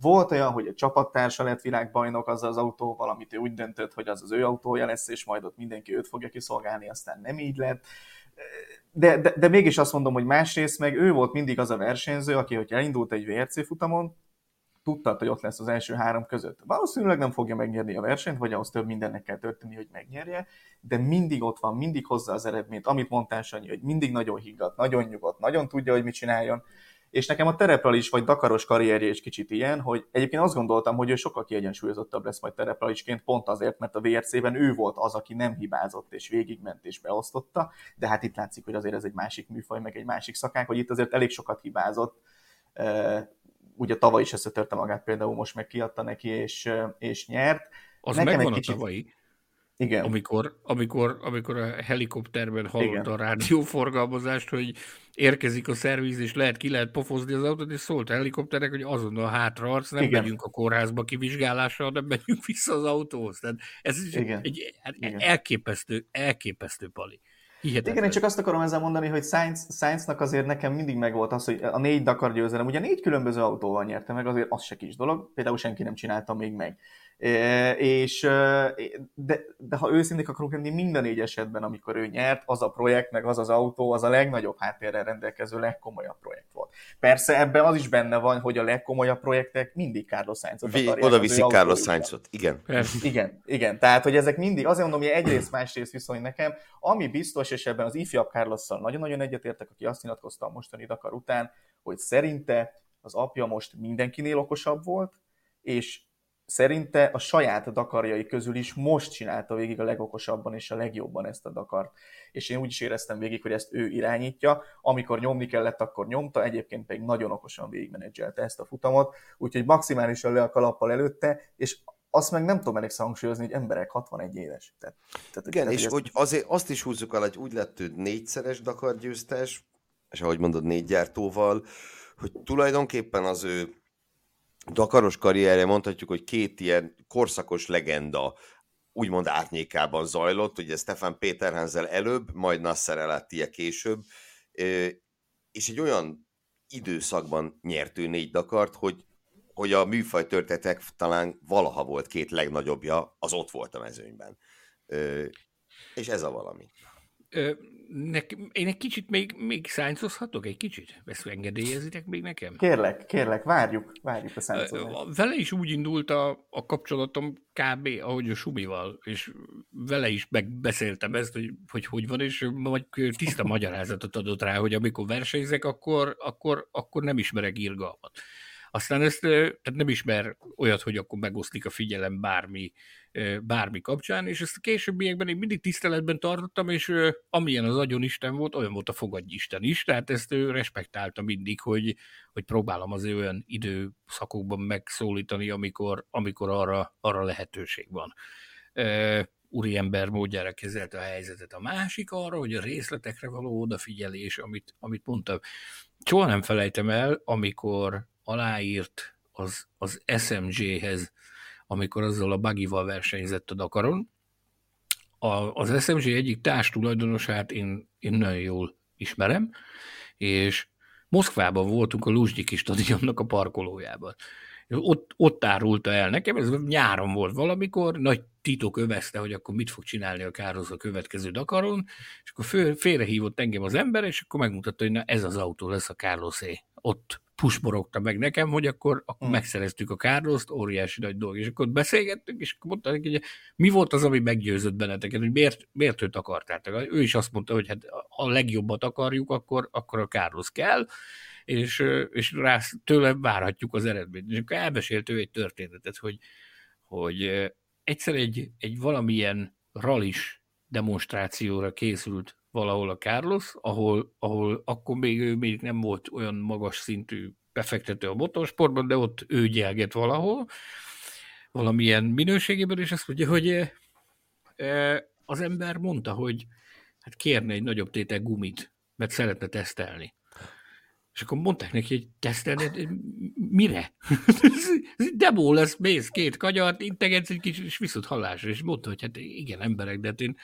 Volt olyan, hogy a csapattársa lett világbajnok azzal az autóval, amit ő úgy döntött, hogy az az ő autója lesz, és majd ott mindenki őt fogja kiszolgálni, aztán nem így lett. De, de, de mégis azt mondom, hogy másrészt meg ő volt mindig az a versenyző, aki, hogy elindult egy VRC futamon, tudta, hogy ott lesz az első három között. Valószínűleg nem fogja megnyerni a versenyt, vagy ahhoz több mindennek kell történni, hogy megnyerje, de mindig ott van, mindig hozza az eredményt, amit mondtál Sanyi, hogy mindig nagyon higgadt, nagyon nyugodt, nagyon tudja, hogy mit csináljon, és nekem a is, vagy Dakaros karrierje is kicsit ilyen, hogy egyébként azt gondoltam, hogy ő sokkal kiegyensúlyozottabb lesz majd terepralisként, pont azért, mert a VRC-ben ő volt az, aki nem hibázott és végigment és beosztotta, de hát itt látszik, hogy azért ez egy másik műfaj, meg egy másik szakánk, hogy itt azért elég sokat hibázott. Ugye tavaly is összetörte magát például, most meg kiadta neki, és, és nyert. Az Nekem megvan egy kicsit... a tavalyi. Igen. Amikor, amikor, amikor a helikopterben hallotta a rádióforgalmazást, hogy érkezik a szerviz, és lehet ki lehet pofozni az autót, és szólt a helikopterek, hogy azonnal hátraarc, nem Igen. megyünk a kórházba kivizsgálásra, hanem megyünk vissza az autóhoz. Tehát ez Igen. egy Igen. elképesztő, elképesztő pali. Hihetetlen. Igen, én csak azt akarom ezzel mondani, hogy Sainz, Sainznak azért nekem mindig megvolt az, hogy a négy Dakar győzelem, ugye négy különböző autóval nyerte meg, azért az se kis dolog, például senki nem csinálta még meg. És, de, de ha őszinték akarunk lenni, minden négy esetben, amikor ő nyert, az a projekt, meg az az autó, az a legnagyobb háttérrel rendelkező, legkomolyabb projekt volt. Persze ebben az is benne van, hogy a legkomolyabb projektek mindig Carlos Sainzot akarják. Oda viszik Carlos Sainzot, igen. Igen, igen. Tehát, hogy ezek mindig, azért mondom, hogy egyrészt, másrészt viszony nekem, ami biztos, és ebben az ifjabb Carlosszal nagyon-nagyon egyetértek, aki azt nyilatkozta a mostani Dakar után, hogy szerinte az apja most mindenkinél okosabb volt, és szerinte a saját Dakarjai közül is most csinálta végig a legokosabban és a legjobban ezt a Dakart. És én úgy is éreztem végig, hogy ezt ő irányítja. Amikor nyomni kellett, akkor nyomta, egyébként pedig nagyon okosan végigmenedzselte ezt a futamot, úgyhogy maximálisan le a kalappal előtte, és azt meg nem tudom elég hangsúlyozni, hogy emberek 61 éves. Tehát, tehát, Igen, tehát, és hogy azért azt is húzzuk el, hogy úgy lett ő négyszeres Dakar győztes, és ahogy mondod, négy gyártóval, hogy tulajdonképpen az ő Dakaros karrierje mondhatjuk, hogy két ilyen korszakos legenda úgymond átnyékában zajlott, ugye Stefan Péterhansel előbb, majd Nasser El később, és egy olyan időszakban nyert négy Dakart, hogy, hogy a műfaj történetek talán valaha volt két legnagyobbja, az ott volt a mezőnyben. És ez a valami. Nek, én egy kicsit még, még szájncozhatok egy kicsit? Ezt engedélyezitek még nekem? Kérlek, kérlek, várjuk, várjuk a szájncozást. Vele is úgy indult a, a kapcsolatom kb. ahogy a Sumival, és vele is megbeszéltem ezt, hogy hogy, hogy van, és majd tiszta magyarázatot adott rá, hogy amikor versenyzek, akkor, akkor, akkor nem ismerek irgalmat. Aztán ezt tehát nem ismer olyat, hogy akkor megoszlik a figyelem bármi, bármi kapcsán, és ezt a későbbiekben én mindig tiszteletben tartottam, és amilyen az agyon Isten volt, olyan volt a fogadj Isten is, tehát ezt ő respektálta mindig, hogy, hogy próbálom az olyan időszakokban megszólítani, amikor, amikor arra, arra lehetőség van úriember módjára kezelte a helyzetet. A másik arra, hogy a részletekre való odafigyelés, amit, amit mondtam. Soha nem felejtem el, amikor aláírt az, az SMG-hez, amikor azzal a bagival versenyzett a Dakaron. A, az SMG egyik társ tulajdonosát én, én nagyon jól ismerem, és Moszkvában voltunk a Luzsnyiki stadionnak a parkolójában. Ott, ott árulta el nekem, ez nyáron volt valamikor, nagy titok övezte, hogy akkor mit fog csinálni a Károsz a következő Dakaron, és akkor föl, félrehívott engem az ember, és akkor megmutatta, hogy na ez az autó lesz a Carlosé. Ott pusmorogta meg nekem, hogy akkor, akkor hmm. megszereztük a Kárloszt, óriási nagy dolog. És akkor beszélgettünk, és akkor mondta neki, hogy mi volt az, ami meggyőzött benneteket, hogy miért, miért őt akartátok. Ő is azt mondta, hogy hát a legjobbat akarjuk, akkor, akkor a Kárlosz kell, és, és rá tőle várhatjuk az eredményt. És akkor elmesélt ő egy történetet, hogy, hogy egyszer egy, egy valamilyen ralis demonstrációra készült valahol a Carlos, ahol, ahol akkor még ő még nem volt olyan magas szintű befektető a motorsportban, de ott ő gyelget valahol, valamilyen minőségében, és azt mondja, hogy e, e, az ember mondta, hogy hát kérne egy nagyobb tétel gumit, mert szeretne tesztelni. És akkor mondták neki, hogy tesztelni, mire? Demo lesz, mész két kagyart, integetsz egy kis, és viszont hallásra. És mondta, hogy hát igen, emberek, de hát én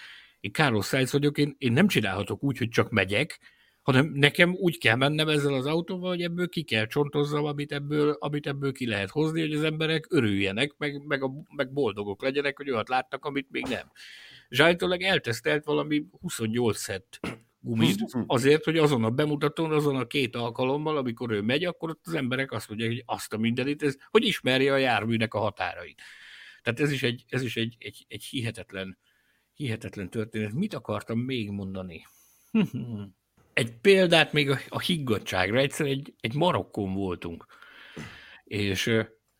én Carlos Sainz vagyok, én, én nem csinálhatok úgy, hogy csak megyek, hanem nekem úgy kell mennem ezzel az autóval, hogy ebből ki kell csontozzam, amit ebből, amit ebből ki lehet hozni, hogy az emberek örüljenek, meg, meg, a, meg boldogok legyenek, hogy olyat láttak, amit még nem. Zsájtólag eltesztelt valami 28 szett gumit, azért, hogy azon a bemutatón, azon a két alkalommal, amikor ő megy, akkor ott az emberek azt mondják, hogy azt a mindenit, ez, hogy ismerje a járműnek a határait. Tehát ez is egy, ez is egy, egy, egy hihetetlen Hihetetlen történet. Mit akartam még mondani? egy példát még a, a higgadságra. Egyszer egy, egy Marokkon voltunk, és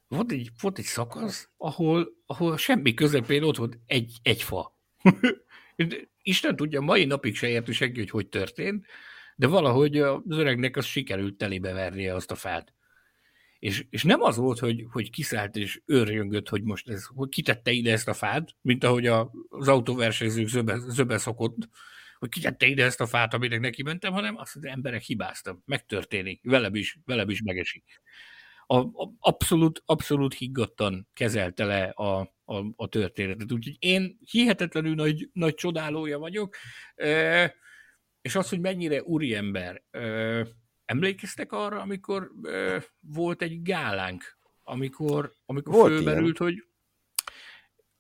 volt egy, volt egy szakasz, ahol, ahol semmi közepén ott volt egy, egy fa. Isten tudja, mai napig se érti senki, hogy hogy történt, de valahogy az öregnek az sikerült telébe vernie azt a fát. És, és nem az volt, hogy, hogy kiszállt és őrjöngött, hogy most ez, hogy kitette ide ezt a fát, mint ahogy a, az autóversenyzők zöbe, zöbe szokott, hogy kitette ide ezt a fát, aminek neki mentem, hanem azt az emberek hibáztam, megtörténik, velem is, velem is megesik. A, a, abszolút, abszolút higgadtan kezelte le a, a, a történetet. Úgyhogy én hihetetlenül nagy, nagy csodálója vagyok, e, és az, hogy mennyire úriember, e, Emlékeztek arra, amikor ö, volt egy gálánk, amikor, amikor volt fölmerült, ilyen. hogy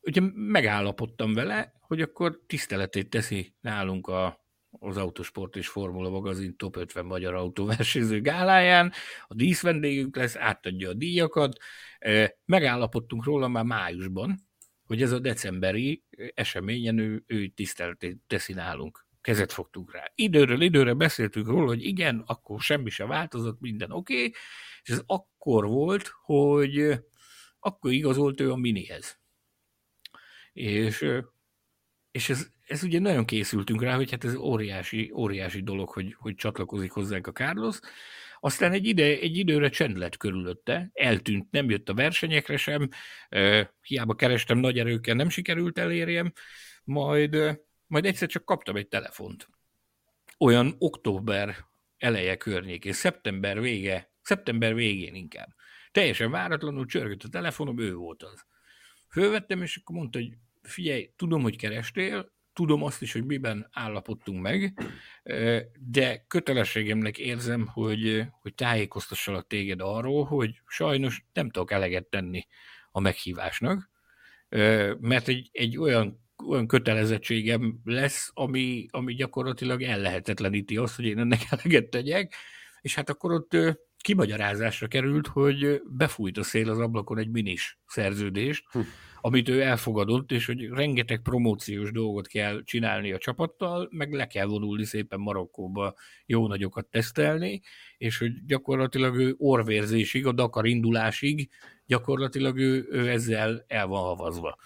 ugye megállapodtam vele, hogy akkor tiszteletét teszi nálunk a, az Autosport és Formula magazin top 50 magyar autóversenyző gáláján, a díszvendégünk lesz, átadja a díjakat, megállapodtunk róla már májusban, hogy ez a decemberi eseményen ő, ő tiszteletét teszi nálunk kezet fogtunk rá. Időről időre beszéltünk róla, hogy igen, akkor semmi se változott, minden oké, okay, és ez akkor volt, hogy akkor igazolt ő a minihez. És, és ez, ez ugye nagyon készültünk rá, hogy hát ez óriási, óriási dolog, hogy, hogy csatlakozik hozzánk a Carlos. Aztán egy, ide, egy időre csend lett körülötte, eltűnt, nem jött a versenyekre sem, hiába kerestem nagy erőkkel, nem sikerült elérjem, majd majd egyszer csak kaptam egy telefont. Olyan október eleje környékén, szeptember vége Szeptember végén inkább. Teljesen váratlanul csörgött a telefonom, ő volt az. Fölvettem, és akkor mondta, hogy figyelj, tudom, hogy kerestél, tudom azt is, hogy miben állapodtunk meg, de kötelességemnek érzem, hogy, hogy tájékoztassalak téged arról, hogy sajnos nem tudok eleget tenni a meghívásnak, mert egy, egy olyan, olyan kötelezettségem lesz, ami, ami gyakorlatilag ellehetetleníti azt, hogy én ennek eleget tegyek, és hát akkor ott kimagyarázásra került, hogy befújt a szél az ablakon egy minis szerződést, hm amit ő elfogadott, és hogy rengeteg promóciós dolgot kell csinálni a csapattal, meg le kell vonulni szépen Marokkóba jó nagyokat tesztelni, és hogy gyakorlatilag ő orvérzésig, a Dakar indulásig gyakorlatilag ő, ő ezzel el van havazva.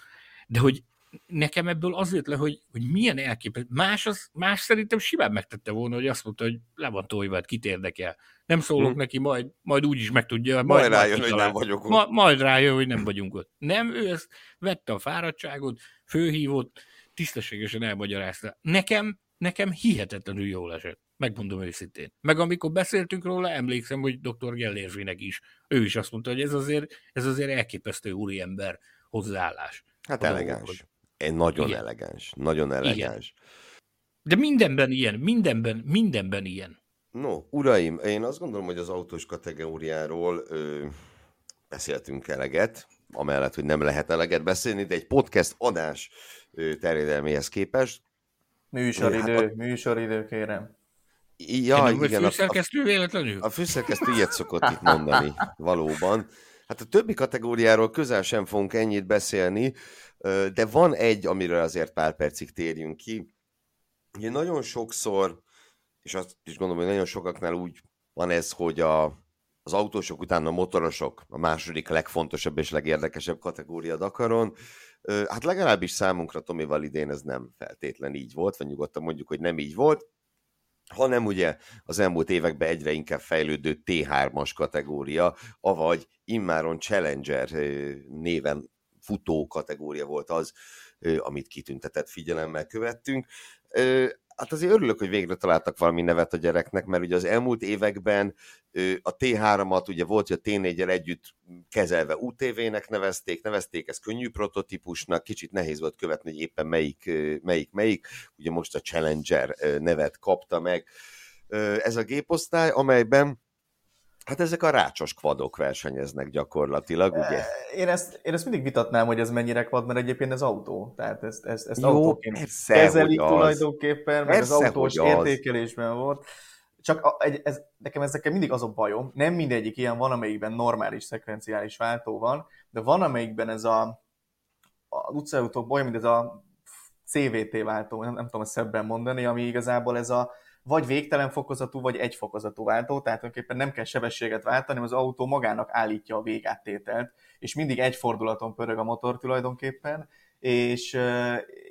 De hogy nekem ebből az jött le, hogy, hogy milyen elképesztő. Más, az, más szerintem simán megtette volna, hogy azt mondta, hogy le van tojva, kit érdekel. Nem szólok hmm. neki, majd, majd úgy is megtudja. Majd, majd rájön, hogy nem vagyok ott. Ma, majd rájön, hogy nem vagyunk ott. Nem, ő ezt vette a fáradtságot, főhívott, tisztességesen elmagyarázta. Nekem, nekem hihetetlenül jól esett. Megmondom őszintén. Meg amikor beszéltünk róla, emlékszem, hogy dr. Gellérvinek is. Ő is azt mondta, hogy ez azért, ez azért elképesztő úriember hozzáállás. Hát elegáns. Nagyon Igen. elegáns. Nagyon elegáns. Igen. De mindenben ilyen, mindenben, mindenben ilyen. No, uraim, én azt gondolom, hogy az autós kategóriáról ö, beszéltünk eleget, amellett, hogy nem lehet eleget beszélni, de egy podcast adás ö, terjedelméhez képest. Műsoridő, hát a... műsoridő, kérem. Ja, Én igen. A főszerkesztő véletlenül? A főszerkesztő ilyet szokott itt mondani, valóban. Hát a többi kategóriáról közel sem fogunk ennyit beszélni, de van egy, amiről azért pár percig térjünk ki. Ugye nagyon sokszor és azt is gondolom, hogy nagyon sokaknál úgy van ez, hogy a, az autósok után a motorosok a második legfontosabb és legérdekesebb kategória Dakaron. Hát legalábbis számunkra Tomival idén ez nem feltétlen így volt, vagy nyugodtan mondjuk, hogy nem így volt, hanem ugye az elmúlt években egyre inkább fejlődő T3-as kategória, avagy immáron Challenger néven futó kategória volt az, amit kitüntetett figyelemmel követtünk. Hát azért örülök, hogy végre találtak valami nevet a gyereknek, mert ugye az elmúlt években a T3-at ugye volt, hogy a T4-el együtt kezelve UTV-nek nevezték, nevezték ezt könnyű prototípusnak, kicsit nehéz volt követni, hogy éppen melyik, melyik, melyik. Ugye most a Challenger nevet kapta meg ez a géposztály, amelyben Hát ezek a rácsos kvadok versenyeznek gyakorlatilag, ugye? Én ezt, én ezt mindig vitatnám, hogy ez mennyire kvad, mert egyébként ez autó. Tehát ezt, ezt, ezt Jó, autóként persze, kezelik tulajdonképpen, mert persze, az autós értékelésben volt. Csak egy, ez, nekem ezekkel mindig az a bajom, nem mindegyik ilyen van, amelyikben normális szekvenciális váltó van, de van, amelyikben ez a, a utcautók olyan, mint ez a CVT váltó, nem, nem tudom ezt szebben mondani, ami igazából ez a vagy végtelen fokozatú, vagy egy fokozatú váltó, tehát tulajdonképpen nem kell sebességet váltani, az autó magának állítja a végáttételt, és mindig egy fordulaton pörög a motor tulajdonképpen, és,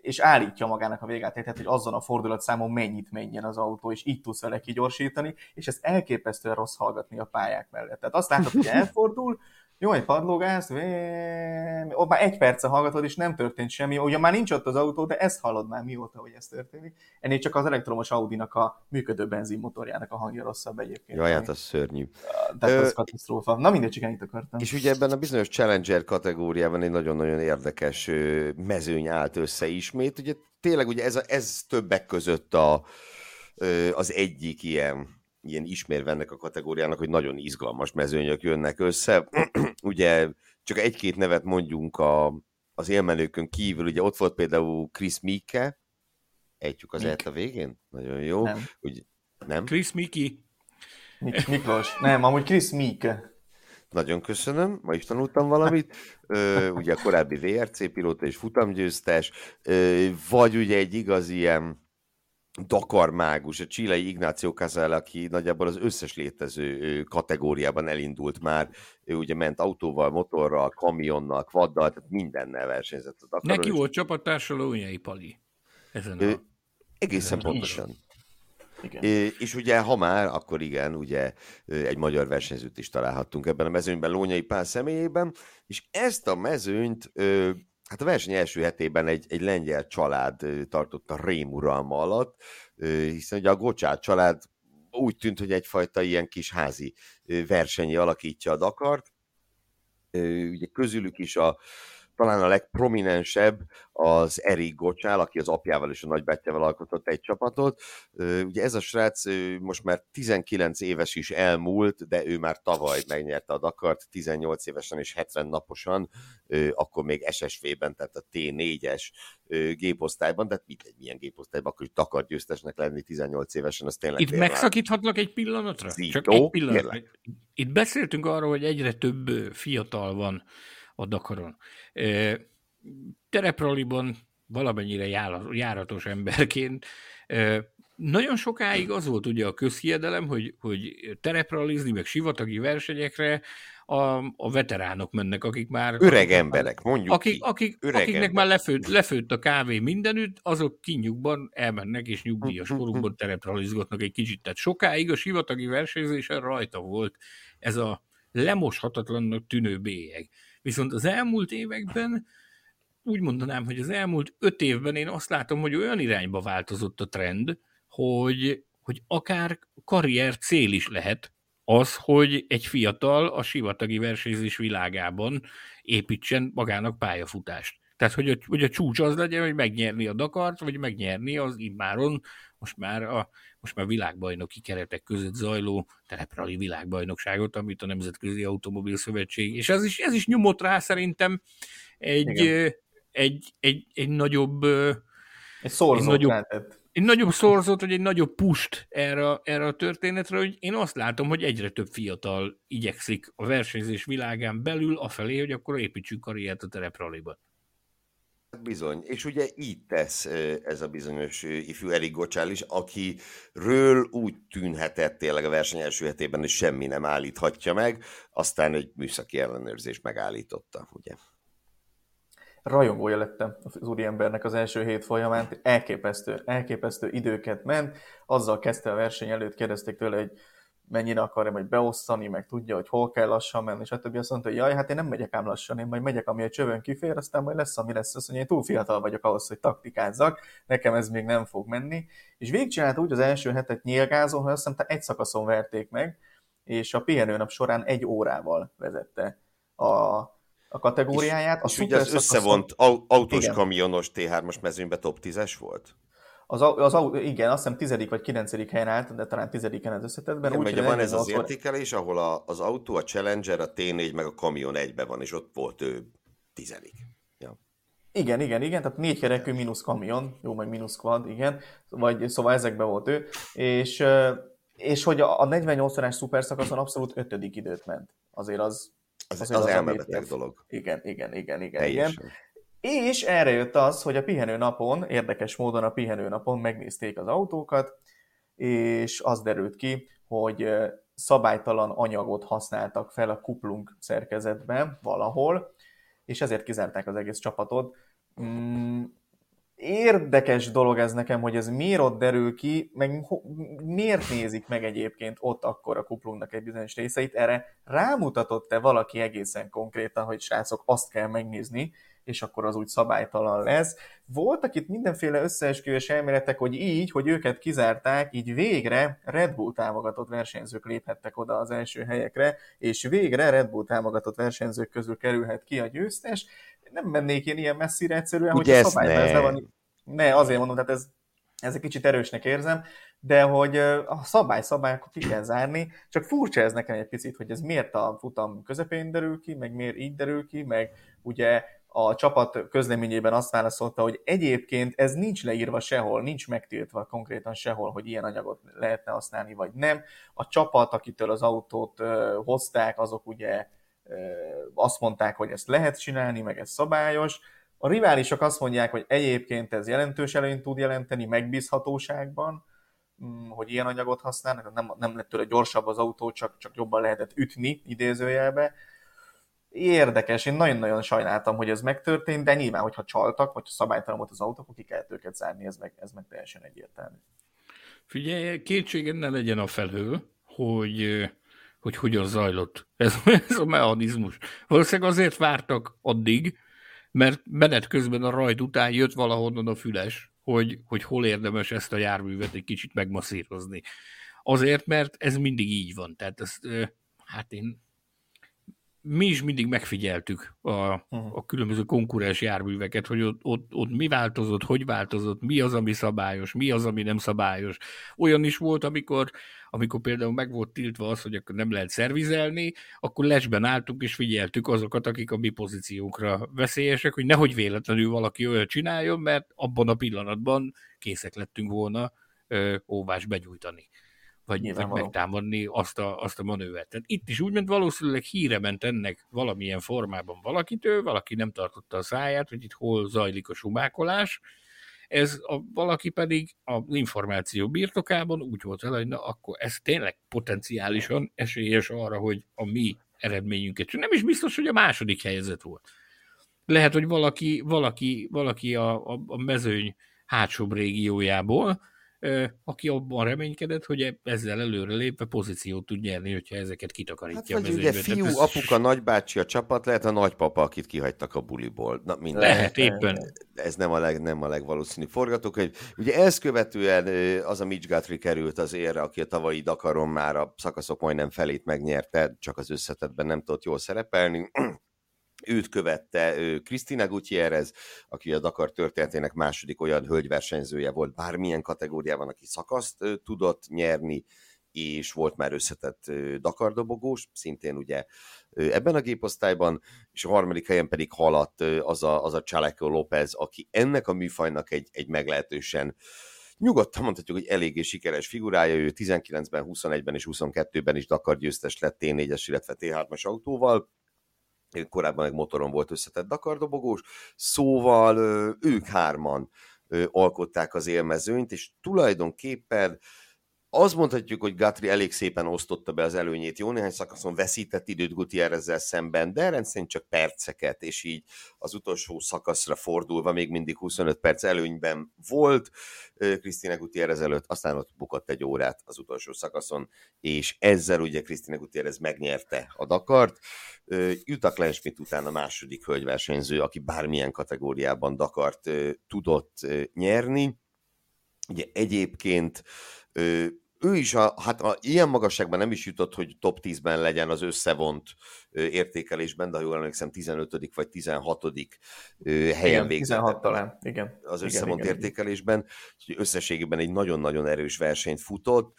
és állítja magának a végáttételt, hogy azon a fordulatszámon mennyit menjen az autó, és így tudsz vele kigyorsítani, és ez elképesztően rossz hallgatni a pályák mellett. Tehát azt látod, hogy elfordul, jó, egy padlógáz, ott már egy perce hallgatod, és nem történt semmi. Ugye már nincs ott az autó, de ezt hallod már mióta, hogy ez történik. Ennél csak az elektromos Audi-nak a működő benzinmotorjának a hangja rosszabb egyébként. Jaj, hát az szörnyű. Tehát az katasztrófa. Na mindegy, csak ennyit akartam. És ugye ebben a bizonyos Challenger kategóriában egy nagyon-nagyon érdekes mezőny állt össze ismét. Ugye tényleg ugye ez, a, ez többek között a, az egyik ilyen ilyen ismérve ennek a kategóriának, hogy nagyon izgalmas mezőnyök jönnek össze. ugye csak egy-két nevet mondjunk a, az élmenőkön kívül, ugye ott volt például Chris Mike, ejtjük az et a végén? Nagyon jó. Nem. Ugye, nem? Chris Miki. Mik- Miklós. Nem, amúgy Chris Mike. Nagyon köszönöm, ma is tanultam valamit. Ö, ugye a korábbi VRC pilóta és futamgyőztes, ö, vagy ugye egy igazi ilyen Dakar mágus, a csilei Ignácio Casal, aki nagyjából az összes létező kategóriában elindult már, ő ugye ment autóval, motorral, kamionnal, kvaddal, tehát mindennel versenyzett a Dakaron. Neki volt csapattársa Lónyai Pali. Ezen a... Egészen ezen pontosan. Igen. É, és ugye, ha már, akkor igen, ugye egy magyar versenyzőt is találhattunk ebben a mezőnyben, Lónyai Pál személyében, és ezt a mezőnyt Hát a verseny első hetében egy, egy lengyel család tartotta rémuralma alatt, hiszen ugye a Gocsát család úgy tűnt, hogy egyfajta ilyen kis házi versenyi alakítja a Dakart. Ugye közülük is a, talán a legprominensebb az Erik Gocsál, aki az apjával és a nagybátyjával alkotott egy csapatot. Ugye ez a srác most már 19 éves is elmúlt, de ő már tavaly megnyerte a Dakart, 18 évesen és 70 naposan, akkor még SSV-ben, tehát a T4-es géposztályban, de hát mindegy, milyen géposztályban, akkor is Dakar győztesnek lenni 18 évesen, az tényleg... Itt megszakíthatlak egy pillanatra? Zito, Csak egy pillanatra. Itt beszéltünk arról, hogy egyre több fiatal van a Dakaron. Terepraliban valamennyire járatos emberként nagyon sokáig az volt ugye a közhiedelem, hogy, hogy terepralizni, meg sivatagi versenyekre a, a veteránok mennek, akik már... Öreg emberek, mondjuk akik, ki. Akik, Öreg akiknek emberek. már lefőtt, lefőtt a kávé mindenütt, azok kinyugban elmennek és nyugdíjas korukban terepralizgatnak egy kicsit. Tehát sokáig a sivatagi versenyzésen rajta volt ez a lemoshatatlannak tűnő bélyeg. Viszont az elmúlt években úgy mondanám, hogy az elmúlt öt évben én azt látom, hogy olyan irányba változott a trend, hogy, hogy akár karrier cél is lehet az, hogy egy fiatal a sivatagi versenyzés világában építsen magának pályafutást. Tehát, hogy a, hogy a csúcs az legyen, hogy megnyerni a Dakart, vagy megnyerni az immáron most már a most már világbajnoki keretek között zajló tereprali világbajnokságot, amit a Nemzetközi Automobil Szövetség, és ez is, ez is nyomott rá szerintem egy, egy, egy, egy nagyobb egy, egy nagyobb, lehetett. egy nagyobb szorzót, vagy egy nagyobb pust erre, erre a történetre, hogy én azt látom, hogy egyre több fiatal igyekszik a versenyzés világán belül afelé, hogy akkor építsük karriert a terepraliban. Bizony, és ugye így tesz ez a bizonyos ifjú Erik Gocsál is, akiről úgy tűnhetett tényleg a verseny első hetében, hogy semmi nem állíthatja meg, aztán egy műszaki ellenőrzés megállította, ugye? Rajongója lettem az úriembernek az első hét folyamán, elképesztő, elképesztő időket ment, azzal kezdte a verseny előtt, kérdezték tőle, hogy mennyire akarja majd beosztani, meg tudja, hogy hol kell lassan menni, és többi azt mondta, hogy jaj, hát én nem megyek ám lassan, én majd megyek, ami a csövön kifér, aztán majd lesz, ami lesz. Azt mondja, én túl fiatal vagyok ahhoz, hogy taktikázzak, nekem ez még nem fog menni. És végigcsinált úgy az első hetet nyilgázó, hogy azt hiszem, egy szakaszon verték meg, és a pihenőnap során egy órával vezette a, a kategóriáját. A és, és ugye az összevont autós igen. kamionos T3-as mezőnybe top 10-es volt? Az, az, igen, azt hiszem tizedik vagy kilencedik helyen állt, de talán tizediken az összetetben. Igen, úgy, van ez az értékelés, ahol a, az autó, a Challenger, a T4 meg a kamion egybe van, és ott volt ő tizedik. Ja. Igen, igen, igen, tehát négy kerekű mínusz kamion, jó, meg mínusz quad, igen, vagy szóval ezekben volt ő, és, és hogy a 48 órás szuperszakaszon abszolút ötödik időt ment. Azért az... Az, azért az, az elmebeteg dolog. Igen, igen, igen, igen, Teljesen. igen. És erre jött az, hogy a pihenő napon, érdekes módon a pihenő napon megnézték az autókat, és az derült ki, hogy szabálytalan anyagot használtak fel a kuplung szerkezetben valahol, és ezért kizárták az egész csapatot. Mm, érdekes dolog ez nekem, hogy ez miért ott derül ki, meg miért nézik meg egyébként ott akkor a kuplungnak egy bizonyos részeit. Erre rámutatott-e valaki egészen konkrétan, hogy srácok, azt kell megnézni, és akkor az úgy szabálytalan lesz. Voltak itt mindenféle összeesküvés elméletek, hogy így, hogy őket kizárták, így végre Red Bull támogatott versenyzők léphettek oda az első helyekre, és végre Red Bull támogatott versenyzők közül kerülhet ki a győztes. Nem mennék én ilyen messzire egyszerűen, hogy a szabályban ne. van. Ne, azért mondom, tehát ez, ez egy kicsit erősnek érzem, de hogy a szabály szabály, akkor ki kell zárni, csak furcsa ez nekem egy picit, hogy ez miért a futam közepén derül ki, meg miért így derül ki, meg ugye a csapat közleményében azt válaszolta, hogy egyébként ez nincs leírva sehol, nincs megtiltva konkrétan sehol, hogy ilyen anyagot lehetne használni, vagy nem. A csapat, akitől az autót hozták, azok ugye azt mondták, hogy ezt lehet csinálni, meg ez szabályos. A riválisok azt mondják, hogy egyébként ez jelentős előnyt tud jelenteni megbízhatóságban, mm, hogy ilyen anyagot használnak, nem, nem lett tőle gyorsabb az autó, csak, csak jobban lehetett ütni idézőjelbe érdekes, én nagyon-nagyon sajnáltam, hogy ez megtörtént, de nyilván, hogyha csaltak, vagy ha szabálytalan volt az autó, akkor ki kellett őket zárni, ez meg, ez meg teljesen egyértelmű. Figyelj, kétséged ne legyen a felől, hogy, hogy hogyan zajlott ez, ez a mechanizmus. Valószínűleg azért vártak addig, mert menet közben a rajt után jött valahonnan a füles, hogy, hogy hol érdemes ezt a járművet egy kicsit megmasszírozni. Azért, mert ez mindig így van. Tehát ez, hát én mi is mindig megfigyeltük a, a különböző konkurens járműveket, hogy ott, ott, ott mi változott, hogy változott, mi az, ami szabályos, mi az, ami nem szabályos. Olyan is volt, amikor, amikor például meg volt tiltva az, hogy akkor nem lehet szervizelni, akkor lesben álltunk és figyeltük azokat, akik a mi pozíciónkra veszélyesek, hogy nehogy véletlenül valaki olyat csináljon, mert abban a pillanatban készek lettünk volna ö, óvás begyújtani vagy, vagy megtámadni azt a, azt a manővert. Tehát itt is úgy ment, valószínűleg híre ment ennek valamilyen formában valakitől, valaki nem tartotta a száját, hogy itt hol zajlik a sumákolás, ez a, valaki pedig az információ birtokában úgy volt vele, hogy na akkor ez tényleg potenciálisan esélyes arra, hogy a mi eredményünket. Nem is biztos, hogy a második helyzet volt. Lehet, hogy valaki, valaki, valaki a, a, a mezőny hátsóbb régiójából, aki abban reménykedett, hogy ezzel előre lépve pozíciót tud nyerni, hogyha ezeket kitakarítja hát, vagy ugye fiú, ez... apuka, nagybácsi a csapat, lehet a nagypapa, akit kihagytak a buliból. Na, minden. Lehet, éppen. Ez nem a, leg, nem a legvalószínűbb forgatókönyv. Ugye ezt követően az a Mitch Guthrie került az érre, aki a tavalyi Dakaron már a szakaszok majdnem felét megnyerte, csak az összetetben nem tudott jól szerepelni őt követte Krisztina Gutierrez, aki a Dakar történetének második olyan hölgyversenyzője volt bármilyen kategóriában, aki szakaszt tudott nyerni, és volt már összetett Dakar dobogós, szintén ugye ebben a géposztályban, és a harmadik helyen pedig haladt az a, az a Chaleco López, aki ennek a műfajnak egy, egy meglehetősen nyugodtan mondhatjuk, hogy eléggé sikeres figurája, ő 19-ben, 21-ben és 22-ben is Dakar győztes lett T4-es, illetve T3-as autóval, korábban meg motoron volt összetett Dakar-dobogós, szóval ők hárman alkották az élmezőnyt, és tulajdonképpen azt mondhatjuk, hogy Gatri elég szépen osztotta be az előnyét. Jó néhány szakaszon veszített időt Gutierrezzel szemben, de rendszerint csak perceket, és így az utolsó szakaszra fordulva még mindig 25 perc előnyben volt Krisztina Gutierrez előtt, aztán ott bukott egy órát az utolsó szakaszon, és ezzel ugye Krisztina Gutierrez megnyerte a Dakart. Jutta Kleinschmidt után a második hölgyversenyző, aki bármilyen kategóriában Dakart tudott nyerni. Ugye egyébként ő is a, hát a, ilyen magasságban nem is jutott, hogy top 10-ben legyen az összevont értékelésben, de ha jól emlékszem, 15. vagy 16. Ö, helyen igen, végzett. 16 talán, igen. Az összevont igen, értékelésben, úgyhogy összességében egy nagyon-nagyon erős versenyt futott,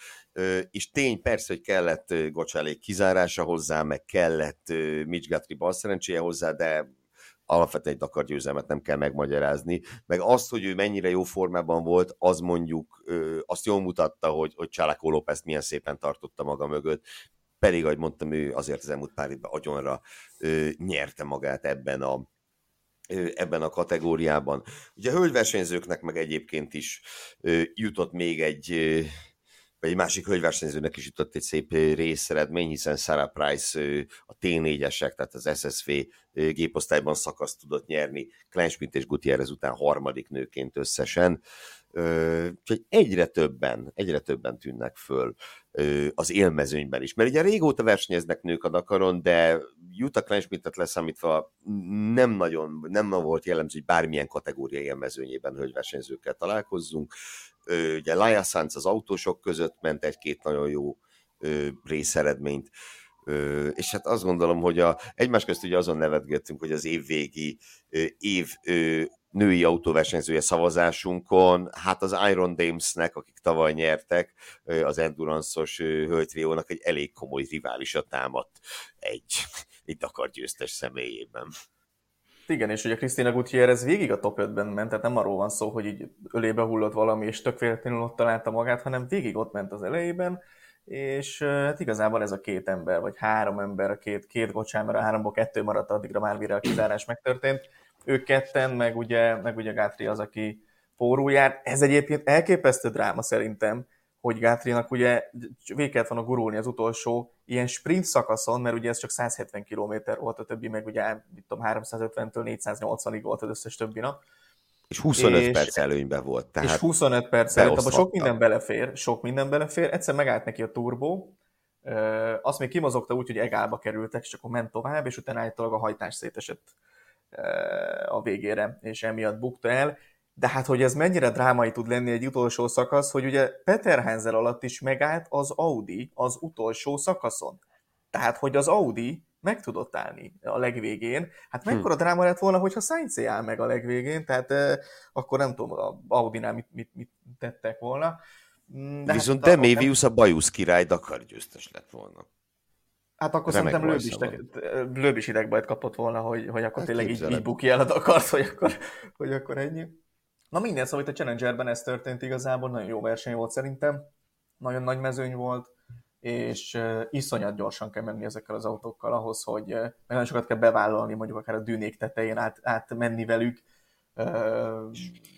és tény persze, hogy kellett Gocsálék kizárása hozzá, meg kellett Mitch Guthrie bal szerencséje hozzá, de alapvetően egy Dakar győzelmet nem kell megmagyarázni, meg azt, hogy ő mennyire jó formában volt, az mondjuk ö, azt jól mutatta, hogy, hogy Csálákó López milyen szépen tartotta maga mögött, pedig, ahogy mondtam, ő azért az elmúlt pár évben agyonra ö, nyerte magát ebben a, ebben a kategóriában. Ugye a hölgyversenyzőknek meg egyébként is jutott még egy egy másik hölgyversenyzőnek is jutott egy szép részeredmény, hiszen Sarah Price a T4-esek, tehát az SSV géposztályban szakaszt tudott nyerni, Kleinschmidt és Gutierrez után harmadik nőként összesen. Úgyhogy egyre többen, egyre többen tűnnek föl az élmezőnyben is. Mert ugye régóta versenyeznek nők a Dakaron, de Jutta Kleinschmidtet leszámítva nem nagyon, nem volt jellemző, hogy bármilyen kategória élmezőnyében hölgyversenyzőkkel találkozzunk ugye Laia Sanz az autósok között ment egy-két nagyon jó részeredményt, és hát azt gondolom, hogy a, egymás közt ugye azon nevetgettünk, hogy az évvégi év női autóversenyzője szavazásunkon, hát az Iron Dames-nek, akik tavaly nyertek, az Endurance-os hölgytriónak egy elég komoly riválisa támadt egy, egy Dakar győztes személyében. Igen, és ugye Krisztina Gutierrez végig a top 5-ben ment, tehát nem arról van szó, hogy így ölébe hullott valami, és tök véletlenül ott találta magát, hanem végig ott ment az elejében, és hát igazából ez a két ember, vagy három ember, a két, két gocsán, mert a háromból kettő maradt, addigra már mire a kizárás megtörtént. Ők ketten, meg ugye, meg ugye Gátri az, aki pórul jár. Ez egyébként elképesztő dráma szerintem, hogy Gátrinak ugye végig kellett volna gurulni az utolsó ilyen sprint szakaszon, mert ugye ez csak 170 km volt, a többi meg ugye mit tudom, 350-től 480-ig volt az összes többi nap. És 25 és, perc előnyben volt. Tehát és 25 perc előtt, abban sok minden belefér, sok minden belefér, egyszer megállt neki a turbó, azt még kimozogta úgy, hogy egálba kerültek, és akkor ment tovább, és utána állítólag a hajtás szétesett a végére, és emiatt bukta el de hát, hogy ez mennyire drámai tud lenni egy utolsó szakasz, hogy ugye Peter Hanser alatt is megállt az Audi az utolsó szakaszon. Tehát, hogy az Audi meg tudott állni a legvégén. Hát hm. mekkora hm. dráma lett volna, hogyha Sainz áll meg a legvégén, tehát eh, akkor nem tudom, a Audi-nál mit, mit, mit tettek volna. Mm, de Viszont hát, Demévius nem... a Bajusz király Dakar győztes lett volna. Hát akkor Remek szerintem Lőb is, idegbajt kapott volna, hogy, hogy akkor hát tényleg így, így bukja el a Dakart, hogy akkor, hogy akkor ennyi. Na minden, szóval itt a Challengerben ez történt igazából, nagyon jó verseny volt szerintem, nagyon nagy mezőny volt, és iszonyat gyorsan kell menni ezekkel az autókkal ahhoz, hogy uh, nagyon sokat kell bevállalni, mondjuk akár a dűnék tetején át, át menni velük,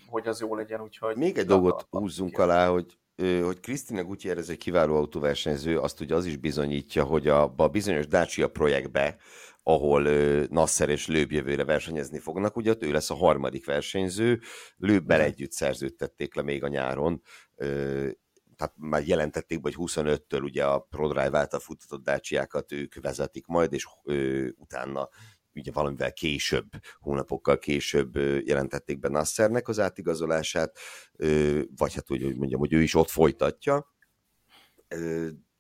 hogy az jó legyen, úgyhogy... Még egy dolgot húzzunk alá, hogy hogy Krisztina Gutierrez egy kiváló autóversenyző, azt ugye az is bizonyítja, hogy a, a bizonyos Dacia projektbe, ahol Nasser és Lőb jövőre versenyezni fognak, ugye ott ő lesz a harmadik versenyző, Lőbbel együtt szerződtették le még a nyáron, tehát már jelentették, hogy 25-től ugye a ProDrive által futtatott Dacia-kat ők vezetik majd, és utána ugye valamivel később, hónapokkal később jelentették be Nassernek az átigazolását, vagy hát úgy, hogy mondjam, hogy ő is ott folytatja.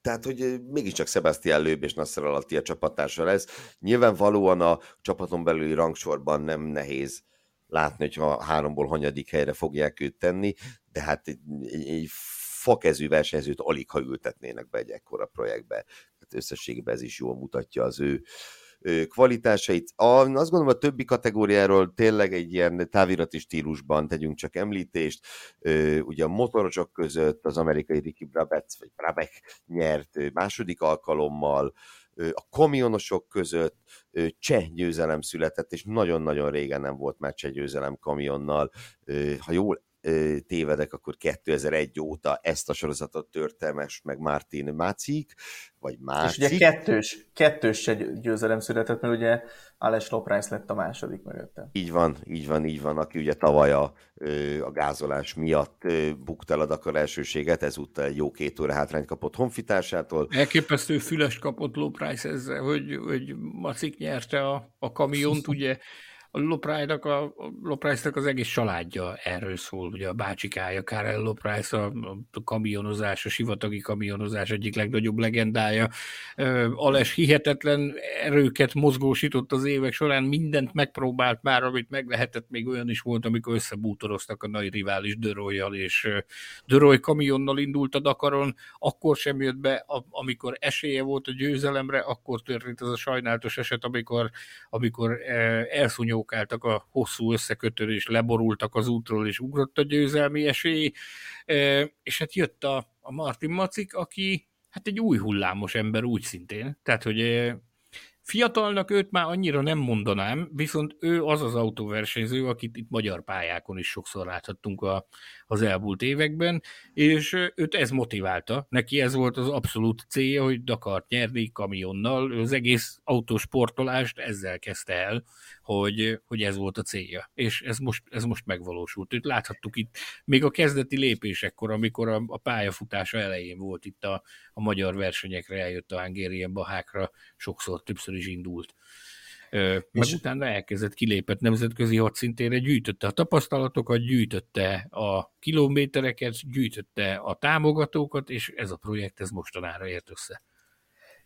Tehát, hogy mégiscsak Sebastian Lőb és Nasser alatti a csapattársa lesz. Nyilvánvalóan a csapaton belüli rangsorban nem nehéz látni, hogy ha háromból hanyadik helyre fogják őt tenni, de hát egy, egy fakezű versenyzőt alig ha ültetnének be egy ekkora projektbe. Tehát összességében ez is jól mutatja az ő kvalitásait. A, azt gondolom, a többi kategóriáról tényleg egy ilyen távirati stílusban tegyünk csak említést. Ugye a motorosok között az amerikai Ricky Brabec, vagy Brabec nyert második alkalommal, a kamionosok között cseh győzelem született, és nagyon-nagyon régen nem volt már cseh győzelem kamionnal. Ha jól tévedek, akkor 2001 óta ezt a sorozatot törte meg Martin Mácik, vagy Mácik. És ugye kettős, kettős győzelem született, mert ugye Alex Loprász lett a második mögötte. Így van, így van, így van, aki ugye tavaly a, a gázolás miatt bukta el a Dakar elsőséget, ezúttal egy jó két óra hátrányt kapott honfitársától. Elképesztő füles kapott Loprász ezzel, hogy, hogy Macik nyerte a, a kamiont, ugye a Loprájnak, a, Loprájsznak az egész családja erről szól, ugye a bácsikája, Karel Loprájsz, a, a kamionozás, a sivatagi kamionozás egyik legnagyobb legendája. Ales hihetetlen erőket mozgósított az évek során, mindent megpróbált már, amit meg lehetett, még olyan is volt, amikor összebútoroztak a nagy rivális Dörojjal, és Döroj kamionnal indult a Dakaron, akkor sem jött be, amikor esélye volt a győzelemre, akkor történt ez a sajnálatos eset, amikor, amikor elszúnyó jókáltak a hosszú összekötőre, és leborultak az útról, és ugrott a győzelmi esély, és hát jött a, a Martin Macik, aki hát egy új hullámos ember úgy szintén, tehát hogy Fiatalnak őt már annyira nem mondanám, viszont ő az az autóversenyző, akit itt magyar pályákon is sokszor láthattunk a, az elmúlt években, és őt ez motiválta. Neki ez volt az abszolút célja, hogy Dakart nyerni kamionnal. Ő az egész autósportolást ezzel kezdte el, hogy, hogy ez volt a célja. És ez most, ez most megvalósult. Őt láthattuk itt még a kezdeti lépésekkor, amikor a, a pályafutása elején volt itt a, a magyar versenyekre, eljött a Hungarian Bahákra, sokszor, többször is indult. Meg és utána elkezdett, kilépett nemzetközi hadszintére, gyűjtötte a tapasztalatokat, gyűjtötte a kilométereket, gyűjtötte a támogatókat, és ez a projekt ez mostanára ért össze.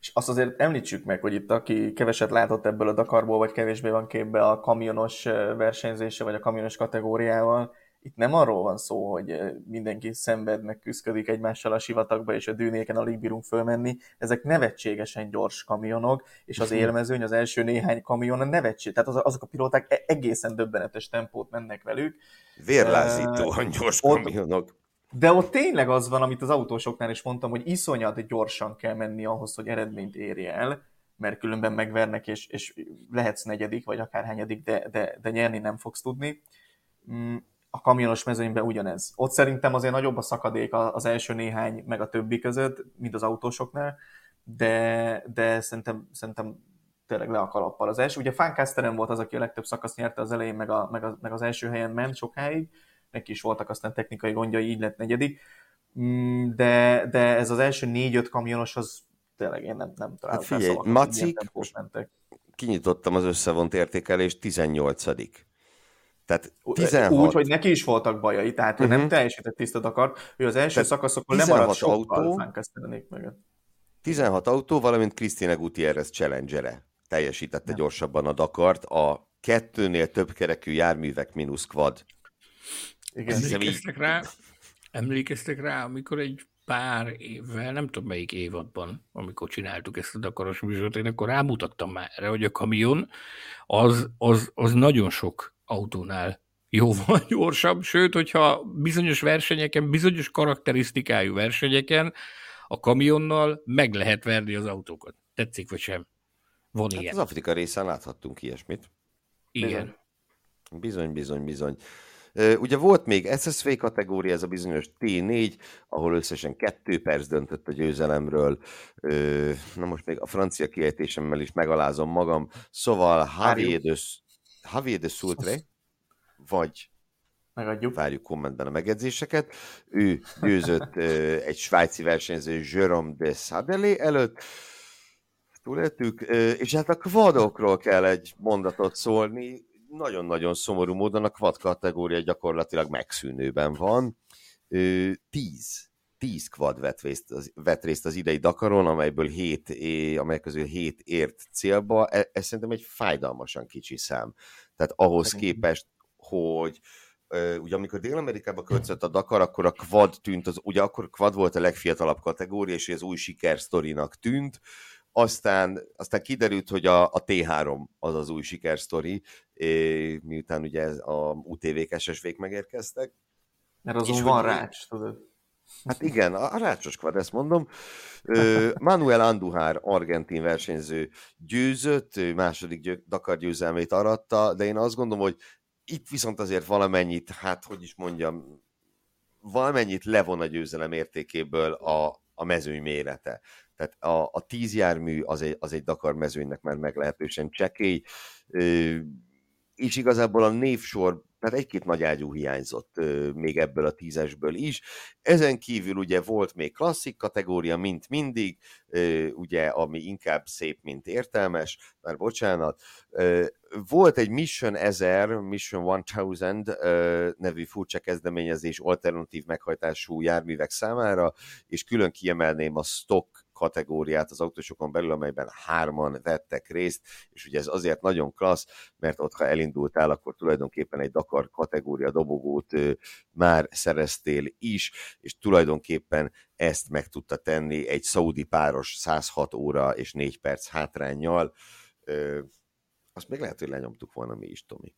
És azt azért említsük meg, hogy itt aki keveset látott ebből a Dakarból, vagy kevésbé van képbe a kamionos versenyzése, vagy a kamionos kategóriával, itt nem arról van szó, hogy mindenki szenved, meg küzdik egymással a sivatagba, és a dűnéken alig bírunk fölmenni. Ezek nevetségesen gyors kamionok, és az mhm. élmezőny, az első néhány kamion a nevetség. Tehát az, azok a pilóták e-, egészen döbbenetes tempót mennek velük. Vérlázítóan gyors kamionok. De ott tényleg az van, amit az autósoknál is mondtam, hogy iszonyat gyorsan kell menni ahhoz, hogy eredményt érje el, mert különben megvernek, és, és lehetsz negyedik, vagy akár hányadik, de, de, de nyerni nem fogsz tudni. Mm, a kamionos mezőnyben ugyanez. Ott szerintem azért nagyobb a szakadék az első néhány, meg a többi között, mint az autósoknál, de, de szerintem, szerintem tényleg le a kalappal. Az első, ugye Fankasteren volt az, aki a legtöbb szakasz nyerte az elején, meg, a, meg, a, meg az első helyen ment sokáig, neki is voltak aztán technikai gondjai, így lett negyedik, mm, de, de ez az első négy-öt kamionos, az tényleg én nem, nem találom. Hát figyelj, Macik, kinyitottam az összevont értékelést, 18 Tehát 16... Úgy, hogy neki is voltak bajai, tehát uh-huh. nem mhm. teljesített tiszta akart, ő az első tehát szakaszokon lemaradt sokkal autó, mögött. 16 autó, valamint Krisztina Gutierrez challengere teljesítette ja. gyorsabban a Dakart, a kettőnél több kerekű járművek mínusz quad. Igen. Emlékeztek, rá, emlékeztek rá, amikor egy pár évvel, nem tudom melyik évadban, amikor csináltuk ezt a Dakaros műsort, én akkor rámutattam már erre, hogy a kamion az, az, az nagyon sok autónál jóval gyorsabb, sőt, hogyha bizonyos versenyeken, bizonyos karakterisztikájú versenyeken a kamionnal meg lehet verni az autókat. Tetszik vagy sem? Van hát ilyen. Az Afrika részen láthattunk ilyesmit. Igen. Bizony, bizony, bizony. Ugye volt még SSV kategória, ez a bizonyos T4, ahol összesen kettő perc döntött a győzelemről. Na most még a francia kiejtésemmel is megalázom magam. Szóval Javier de, Sultre, vagy Megadjuk. Várjuk kommentben a megjegyzéseket. Ő győzött egy svájci versenyző Jérôme de Sadelé előtt. Túléltük, és hát a kvadokról kell egy mondatot szólni nagyon-nagyon szomorú módon a quad kategória gyakorlatilag megszűnőben van. Tíz, tíz quad vett részt, az, vett részt az idei Dakaron, amelyből hét, amely közül hét ért célba. Ez, ez szerintem egy fájdalmasan kicsi szám. Tehát ahhoz képest, hogy ugye amikor Dél-Amerikába költözött a Dakar, akkor a quad tűnt, az, ugye akkor quad volt a legfiatalabb kategória, és ez új sikersztorinak tűnt, aztán, aztán kiderült, hogy a, a T3 az az új sikersztori, miután ugye a UTV-k, SSV-k megérkeztek. Mert azon van hogy, rács, tudod. Hát igen, a, rácsos kvad, ezt mondom. Manuel Andujar, argentin versenyző győzött, második Dakar győzelmét aratta, de én azt gondolom, hogy itt viszont azért valamennyit, hát hogy is mondjam, valamennyit levon a győzelem értékéből a, a mezőny mérete. Tehát a, a tíz jármű az egy, az egy Dakar mezőnynek már meglehetősen csekély, és igazából a névsor, tehát egy-két nagy ágyú hiányzott még ebből a tízesből is. Ezen kívül ugye volt még klasszik kategória, mint mindig, ugye, ami inkább szép, mint értelmes, már bocsánat. Volt egy Mission 1000, Mission 1000 nevű furcsa kezdeményezés alternatív meghajtású járművek számára, és külön kiemelném a stock kategóriát az autósokon belül, amelyben hárman vettek részt, és ugye ez azért nagyon klassz, mert ott, ha elindultál, akkor tulajdonképpen egy Dakar kategória dobogót már szereztél is, és tulajdonképpen ezt meg tudta tenni egy szaudi páros 106 óra és 4 perc hátrányjal. Azt még lehet, hogy lenyomtuk volna mi is, Tomi.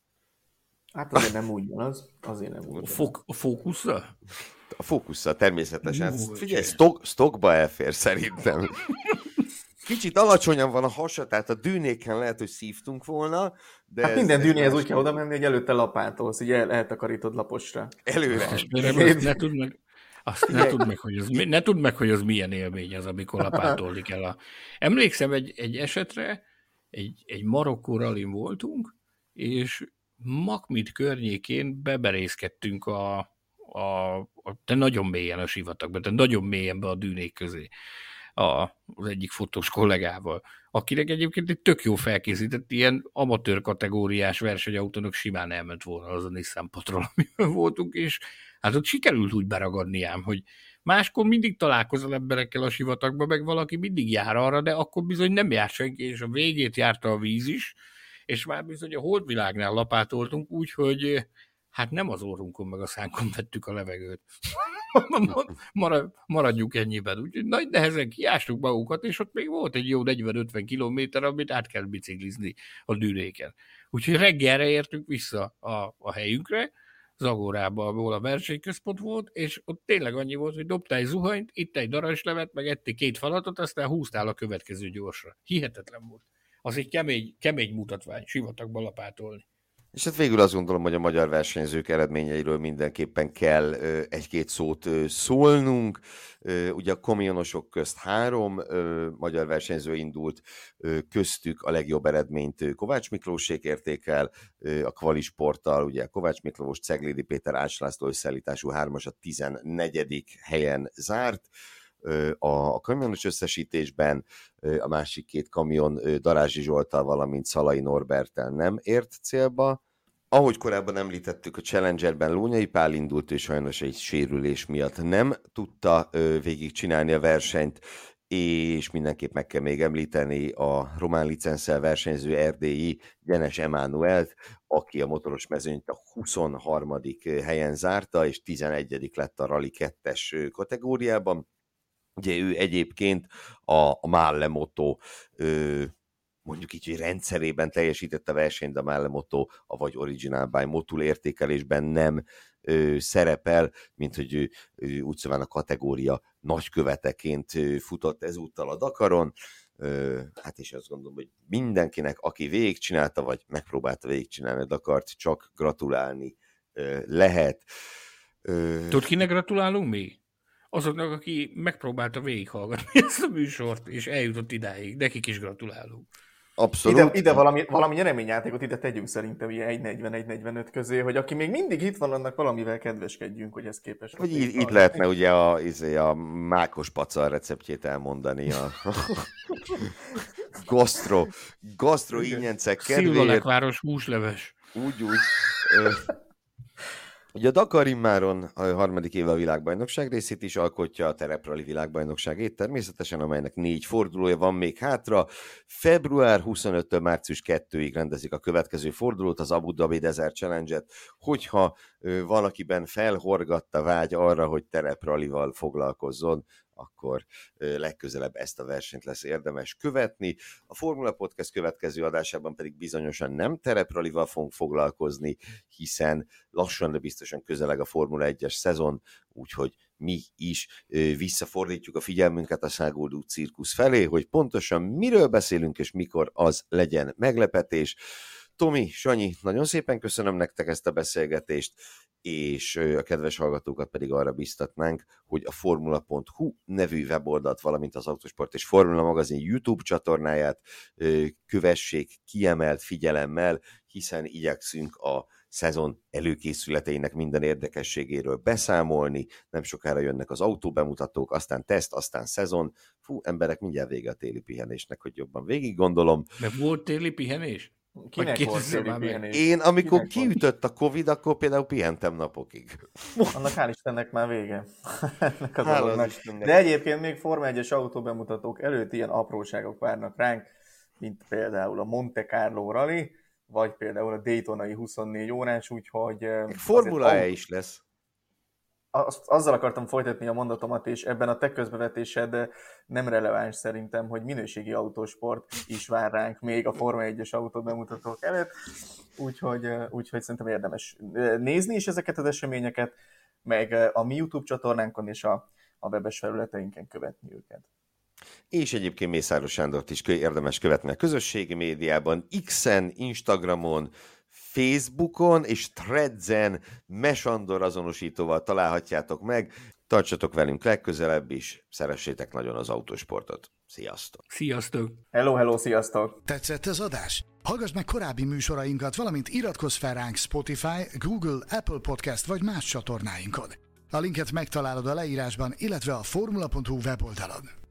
Hát azért nem úgy van az, azért nem úgy a, fok, a fókuszra? A fókuszra természetesen. Jó, Figyelj, stock, stockba elfér szerintem. Kicsit alacsonyan van a hasa, tehát a dűnéken lehet, hogy szívtunk volna, de... Hát minden dűnéhez úgy kell oda menni, hogy előtte lapátolsz, így el, eltakarítod laposra. Előre. ne tudd meg, azt ne tudd meg, hogy az, ne tudd meg, hogy az milyen élmény az, amikor lapátolni kell. A... Emlékszem egy, egy esetre, egy, egy Marokkó rallin voltunk, és Makmit környékén beberészkedtünk a, a, a, de nagyon mélyen a sivatagba, de nagyon mélyen be a dűnék közé a, az egyik fotós kollégával, akinek egyébként egy tök jó felkészített, ilyen amatőr kategóriás versenyautónak simán elment volna az a Nissan Patrol, amiben voltunk, és hát ott sikerült úgy beragadni ám, hogy máskor mindig találkozol emberekkel a sivatagban, meg valaki mindig jár arra, de akkor bizony nem jár senki, és a végét járta a víz is, és már bizony a holdvilágnál lapátoltunk, úgyhogy hát nem az orrunkon meg a szánkon vettük a levegőt. Maradjunk ennyiben. Úgyhogy nagy nehezen kiástuk magunkat, és ott még volt egy jó 40-50 kilométer, amit át kell biciklizni a dűréken. Úgyhogy reggelre értünk vissza a, a helyünkre, Zagorába, ahol a versenyközpont volt, és ott tényleg annyi volt, hogy dobtál egy zuhanyt, itt egy daraslevet, meg ettél két falatot, aztán húztál a következő gyorsra. Hihetetlen volt az egy kemény, kemény mutatvány, sivatagba lapátolni. És hát végül azt gondolom, hogy a magyar versenyzők eredményeiről mindenképpen kell egy-két szót szólnunk. Ugye a komionosok közt három magyar versenyző indult, köztük a legjobb eredményt Kovács Miklósék értékel, a kvalisporttal, ugye Kovács Miklós, Ceglédi Péter Áslászló összeállítású hármas a 14. helyen zárt a, kamionos összesítésben, a másik két kamion Darázsi Zsoltal, valamint Szalai Norbertel nem ért célba, ahogy korábban említettük, a Challengerben Lónyai Pál indult, és sajnos egy sérülés miatt nem tudta végigcsinálni a versenyt, és mindenképp meg kell még említeni a román licenszel versenyző erdélyi Gyenes Emánuelt, aki a motoros mezőnyt a 23. helyen zárta, és 11. lett a Rally 2-es kategóriában. Ugye ő egyébként a, a Moto mondjuk így, hogy rendszerében teljesítette a versenyt, de a Málle Moto, vagy Original by Motul értékelésben nem ö, szerepel, mint hogy ő, ő úgy szóval a kategória nagyköveteként futott ezúttal a Dakaron. Ö, hát és azt gondolom, hogy mindenkinek, aki végigcsinálta, vagy megpróbálta végigcsinálni a Dakart, csak gratulálni ö, lehet. Ö... Tudod, kinek gratulálunk mi? Azoknak, aki megpróbálta végighallgatni ezt a műsort, és eljutott idáig. Nekik is gratulálunk. Abszolút. Ide, ide valami, valami nyereményjátékot ide tegyünk szerintem ilyen 1.40-1.45 közé, hogy aki még mindig itt van, annak valamivel kedveskedjünk, hogy ez képes. Hogy itt, itt lehetne ugye a, izé, a mákos pacal receptjét elmondani. A... gastro, gastro ingyencek kedvéért. város húsleves. Úgy, úgy. Ugye a Dakar immáron a harmadik éve a világbajnokság részét is alkotja, a tereprali világbajnokságét természetesen, amelynek négy fordulója van még hátra. Február 25-től március 2-ig rendezik a következő fordulót, az Abu Dhabi Desert Challenge-et, hogyha valakiben felhorgatta vágy arra, hogy terepralival foglalkozzon, akkor legközelebb ezt a versenyt lesz érdemes követni. A Formula Podcast következő adásában pedig bizonyosan nem terepralival fogunk foglalkozni, hiszen lassan, de biztosan közeleg a Formula 1-es szezon, úgyhogy mi is visszafordítjuk a figyelmünket a száguldó cirkusz felé, hogy pontosan miről beszélünk és mikor az legyen meglepetés. Tomi, Sanyi, nagyon szépen köszönöm nektek ezt a beszélgetést, és a kedves hallgatókat pedig arra biztatnánk, hogy a formula.hu nevű weboldalt, valamint az Autosport és Formula magazin YouTube csatornáját kövessék kiemelt figyelemmel, hiszen igyekszünk a szezon előkészületeinek minden érdekességéről beszámolni, nem sokára jönnek az autóbemutatók, aztán teszt, aztán szezon. Fú, emberek, mindjárt vége a téli pihenésnek, hogy jobban végig gondolom. De volt téli pihenés? Kinek volt pihenés? Én, amikor Kinek kiütött a Covid, akkor például pihentem napokig. Annak hál' Istennek már vége. Ennek az az De egyébként még Forma 1-es autóbemutatók előtt ilyen apróságok várnak ránk, mint például a Monte Carlo Rally, vagy például a Daytonai 24 órás, úgyhogy... Formula E is lesz azzal akartam folytatni a mondatomat, és ebben a te közbevetésed nem releváns szerintem, hogy minőségi autósport is vár ránk még a Forma 1-es autó bemutatók előtt, úgyhogy, úgyhogy szerintem érdemes nézni is ezeket az eseményeket, meg a mi YouTube csatornánkon és a, a webes felületeinken követni őket. És egyébként Mészáros Sándort is érdemes követni a közösségi médiában, X-en, Instagramon, Facebookon és Threads-en Mesandor azonosítóval találhatjátok meg. Tartsatok velünk legközelebb is, szeressétek nagyon az autósportot. Sziasztok! Sziasztok! Hello, hello, sziasztok! Tetszett az adás? Hallgass meg korábbi műsorainkat, valamint iratkozz fel ránk Spotify, Google, Apple Podcast vagy más csatornáinkon. A linket megtalálod a leírásban, illetve a formula.hu weboldalon.